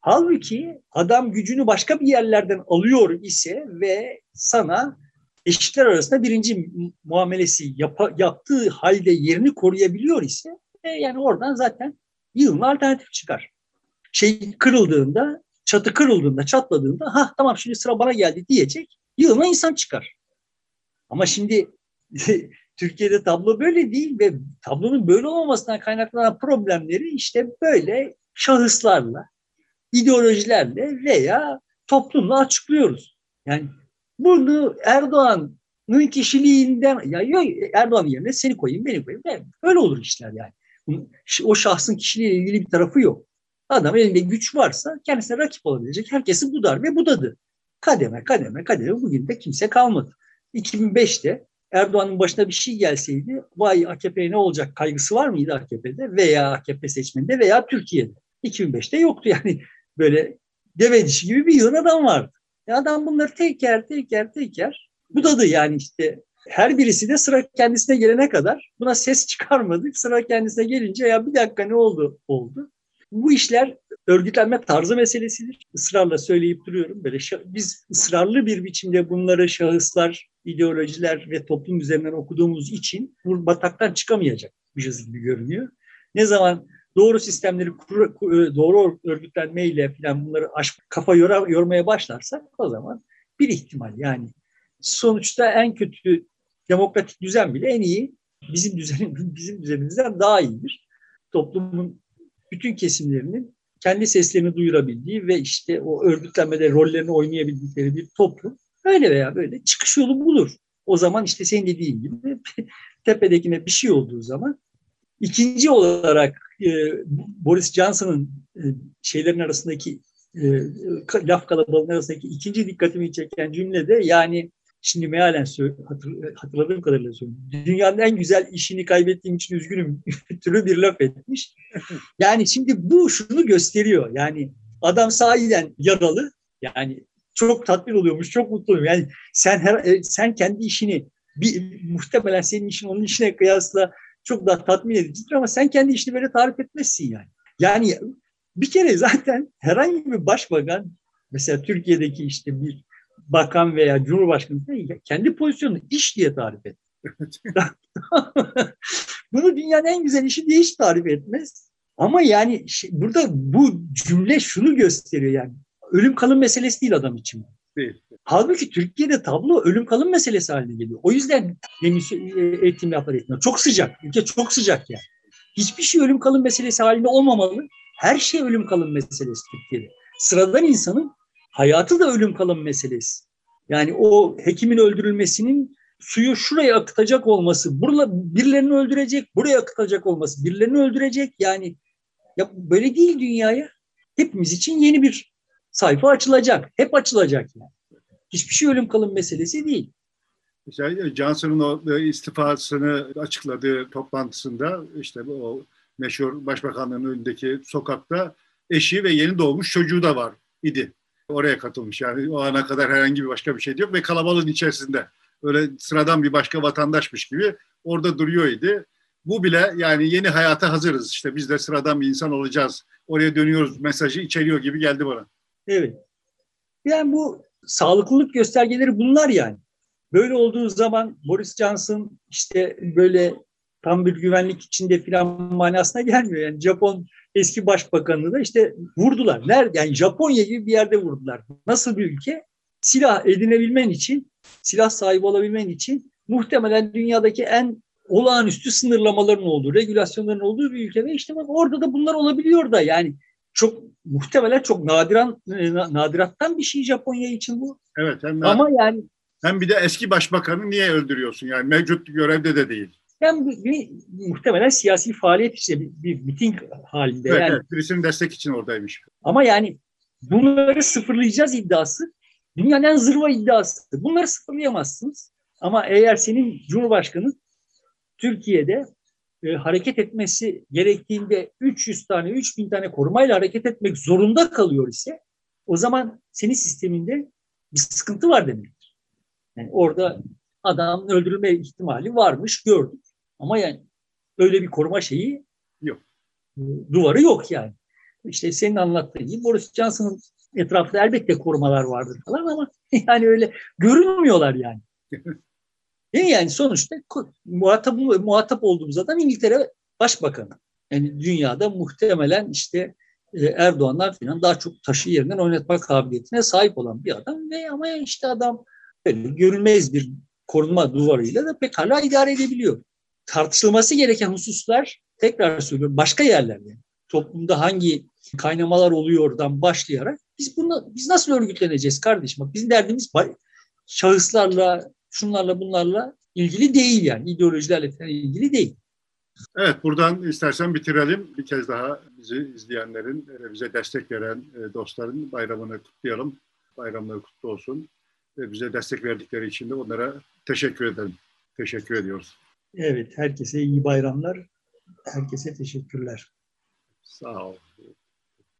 Halbuki adam gücünü başka bir yerlerden alıyor ise ve sana eşitler arasında birinci muamelesi yap, yaptığı halde yerini koruyabiliyor ise e, yani oradan zaten yığınla alternatif çıkar. Şey kırıldığında, çatı kırıldığında, çatladığında ha tamam şimdi sıra bana geldi diyecek yığına insan çıkar. Ama şimdi (laughs) Türkiye'de tablo böyle değil ve tablonun böyle olmamasından kaynaklanan problemleri işte böyle şahıslarla, ideolojilerle veya toplumla açıklıyoruz. Yani bunu Erdoğan'ın kişiliğinden ya yok Erdoğan'ın yerine seni koyayım, beni koyayım. Öyle olur işler yani. O şahsın kişiliğiyle ilgili bir tarafı yok. Adam elinde güç varsa kendisine rakip olabilecek herkesi budar ve budadı. Kademe kademe kademe bugün de kimse kalmadı. 2005'te Erdoğan'ın başına bir şey gelseydi vay AKP'ye ne olacak kaygısı var mıydı AKP'de veya AKP seçmeninde veya Türkiye'de? 2005'te yoktu yani (laughs) böyle deve dişi gibi bir yığın adam vardı. E adam bunları teker teker teker budadı yani işte her birisi de sıra kendisine gelene kadar buna ses çıkarmadık. Sıra kendisine gelince ya bir dakika ne oldu? Oldu. Bu işler örgütlenme tarzı meselesidir. Israrla söyleyip duruyorum. Böyle biz ısrarlı bir biçimde bunları şahıslar, ideolojiler ve toplum üzerinden okuduğumuz için bu bataktan çıkamayacak bir gibi görünüyor. Ne zaman doğru sistemleri e, doğru örgütlenmeyle falan bunları aş, kafa yora, yormaya başlarsak o zaman bir ihtimal yani sonuçta en kötü demokratik düzen bile en iyi bizim düzenim (laughs) bizim düzenimizden daha iyidir. Toplumun bütün kesimlerinin kendi seslerini duyurabildiği ve işte o örgütlenmede rollerini oynayabildikleri bir toplum öyle veya böyle çıkış yolu bulur. O zaman işte senin dediğin gibi (laughs) tepedekine bir şey olduğu zaman ikinci olarak e, Boris Johnson'ın e, şeylerin arasındaki e, laf kalabalığının arasındaki ikinci dikkatimi çeken cümle de yani Şimdi mealen hatırladığım kadarıyla söylüyorum. Dünyanın en güzel işini kaybettiğim için üzgünüm (laughs) türü bir laf etmiş. Yani şimdi bu şunu gösteriyor. Yani Adam sahiden yaralı. Yani çok tatmin oluyormuş, çok mutlu. Yani sen her, e, sen kendi işini bir muhtemelen senin işin onun işine kıyasla çok daha tatmin edicidir ama sen kendi işini böyle tarif etmezsin yani. Yani bir kere zaten herhangi bir başbakan mesela Türkiye'deki işte bir bakan veya cumhurbaşkanı kendi pozisyonunu iş diye tarif et. (laughs) Bunu dünyanın en güzel işi diye hiç tarif etmez. Ama yani burada bu cümle şunu gösteriyor yani. Ölüm kalım meselesi değil adam için. Değil. Halbuki Türkiye'de tablo ölüm kalım meselesi haline geliyor. O yüzden demin eğitim yapar etmiyor. Çok sıcak. Ülke çok sıcak yani. Hiçbir şey ölüm kalım meselesi halinde olmamalı. Her şey ölüm kalım meselesi Türkiye'de. Sıradan insanın hayatı da ölüm kalım meselesi. Yani o hekimin öldürülmesinin suyu şuraya akıtacak olması, burada birilerini öldürecek, buraya akıtacak olması, birilerini öldürecek. Yani ya böyle değil dünyaya. Hepimiz için yeni bir sayfa açılacak. Hep açılacak yani. Hiçbir şey ölüm kalım meselesi değil. Mesela Johnson'ın o e, istifasını açıkladığı toplantısında işte o meşhur başbakanlığın önündeki sokakta eşi ve yeni doğmuş çocuğu da var idi. Oraya katılmış yani o ana kadar herhangi bir başka bir şey yok ve kalabalığın içerisinde öyle sıradan bir başka vatandaşmış gibi orada duruyor idi. Bu bile yani yeni hayata hazırız işte biz de sıradan bir insan olacağız. Oraya dönüyoruz mesajı içeriyor gibi geldi bana. Evet. Yani bu sağlıklılık göstergeleri bunlar yani. Böyle olduğu zaman Boris Johnson işte böyle tam bir güvenlik içinde filan manasına gelmiyor. Yani Japon eski başbakanını da işte vurdular. Nerede? Yani Japonya gibi bir yerde vurdular. Nasıl bir ülke? Silah edinebilmen için, silah sahibi olabilmen için muhtemelen dünyadaki en olağanüstü sınırlamaların olduğu, regülasyonların olduğu bir ülke ve işte bak orada da bunlar olabiliyor da yani çok muhtemelen çok nadiran e, nadirattan bir şey Japonya için bu. Evet. Hem Ama yani hem bir de eski başbakanı niye öldürüyorsun? Yani mevcut görevde de değil. Yani bir, bir, muhtemelen siyasi faaliyet işte bir, bir miting halinde. Evet, yani. evet, destek için oradaymış. Ama yani bunları sıfırlayacağız iddiası dünyanın en zırva iddiası. Bunları sıfırlayamazsınız. Ama eğer senin Cumhurbaşkanı Türkiye'de e, hareket etmesi gerektiğinde 300 tane, 3000 tane korumayla hareket etmek zorunda kalıyor ise o zaman senin sisteminde bir sıkıntı var demektir. Yani orada adam öldürülme ihtimali varmış gördük. Ama yani öyle bir koruma şeyi yok. Duvarı yok yani. İşte senin anlattığın gibi Boris Johnson'ın etrafında elbette korumalar vardır falan ama (laughs) yani öyle görünmüyorlar yani. (laughs) Değil mi? Yani sonuçta muhatap, muhatap olduğumuz adam İngiltere Başbakanı. Yani dünyada muhtemelen işte e, Erdoğan'dan falan daha çok taşı yerinden oynatma kabiliyetine sahip olan bir adam ve ama işte adam böyle görünmez bir korunma duvarıyla da pekala idare edebiliyor. Tartışılması gereken hususlar tekrar söylüyorum başka yerlerde. Toplumda hangi kaynamalar oluyordan başlayarak biz bunu biz nasıl örgütleneceğiz kardeşim? Bak bizim derdimiz şahıslarla, şunlarla bunlarla ilgili değil yani. ideolojilerle ilgili değil. Evet buradan istersen bitirelim. Bir kez daha bizi izleyenlerin, bize destek veren e, dostların bayramını kutlayalım. Bayramları kutlu olsun. Bize destek verdikleri için de onlara teşekkür ederim. Teşekkür ediyoruz. Evet, herkese iyi bayramlar. Herkese teşekkürler. Sağ ol.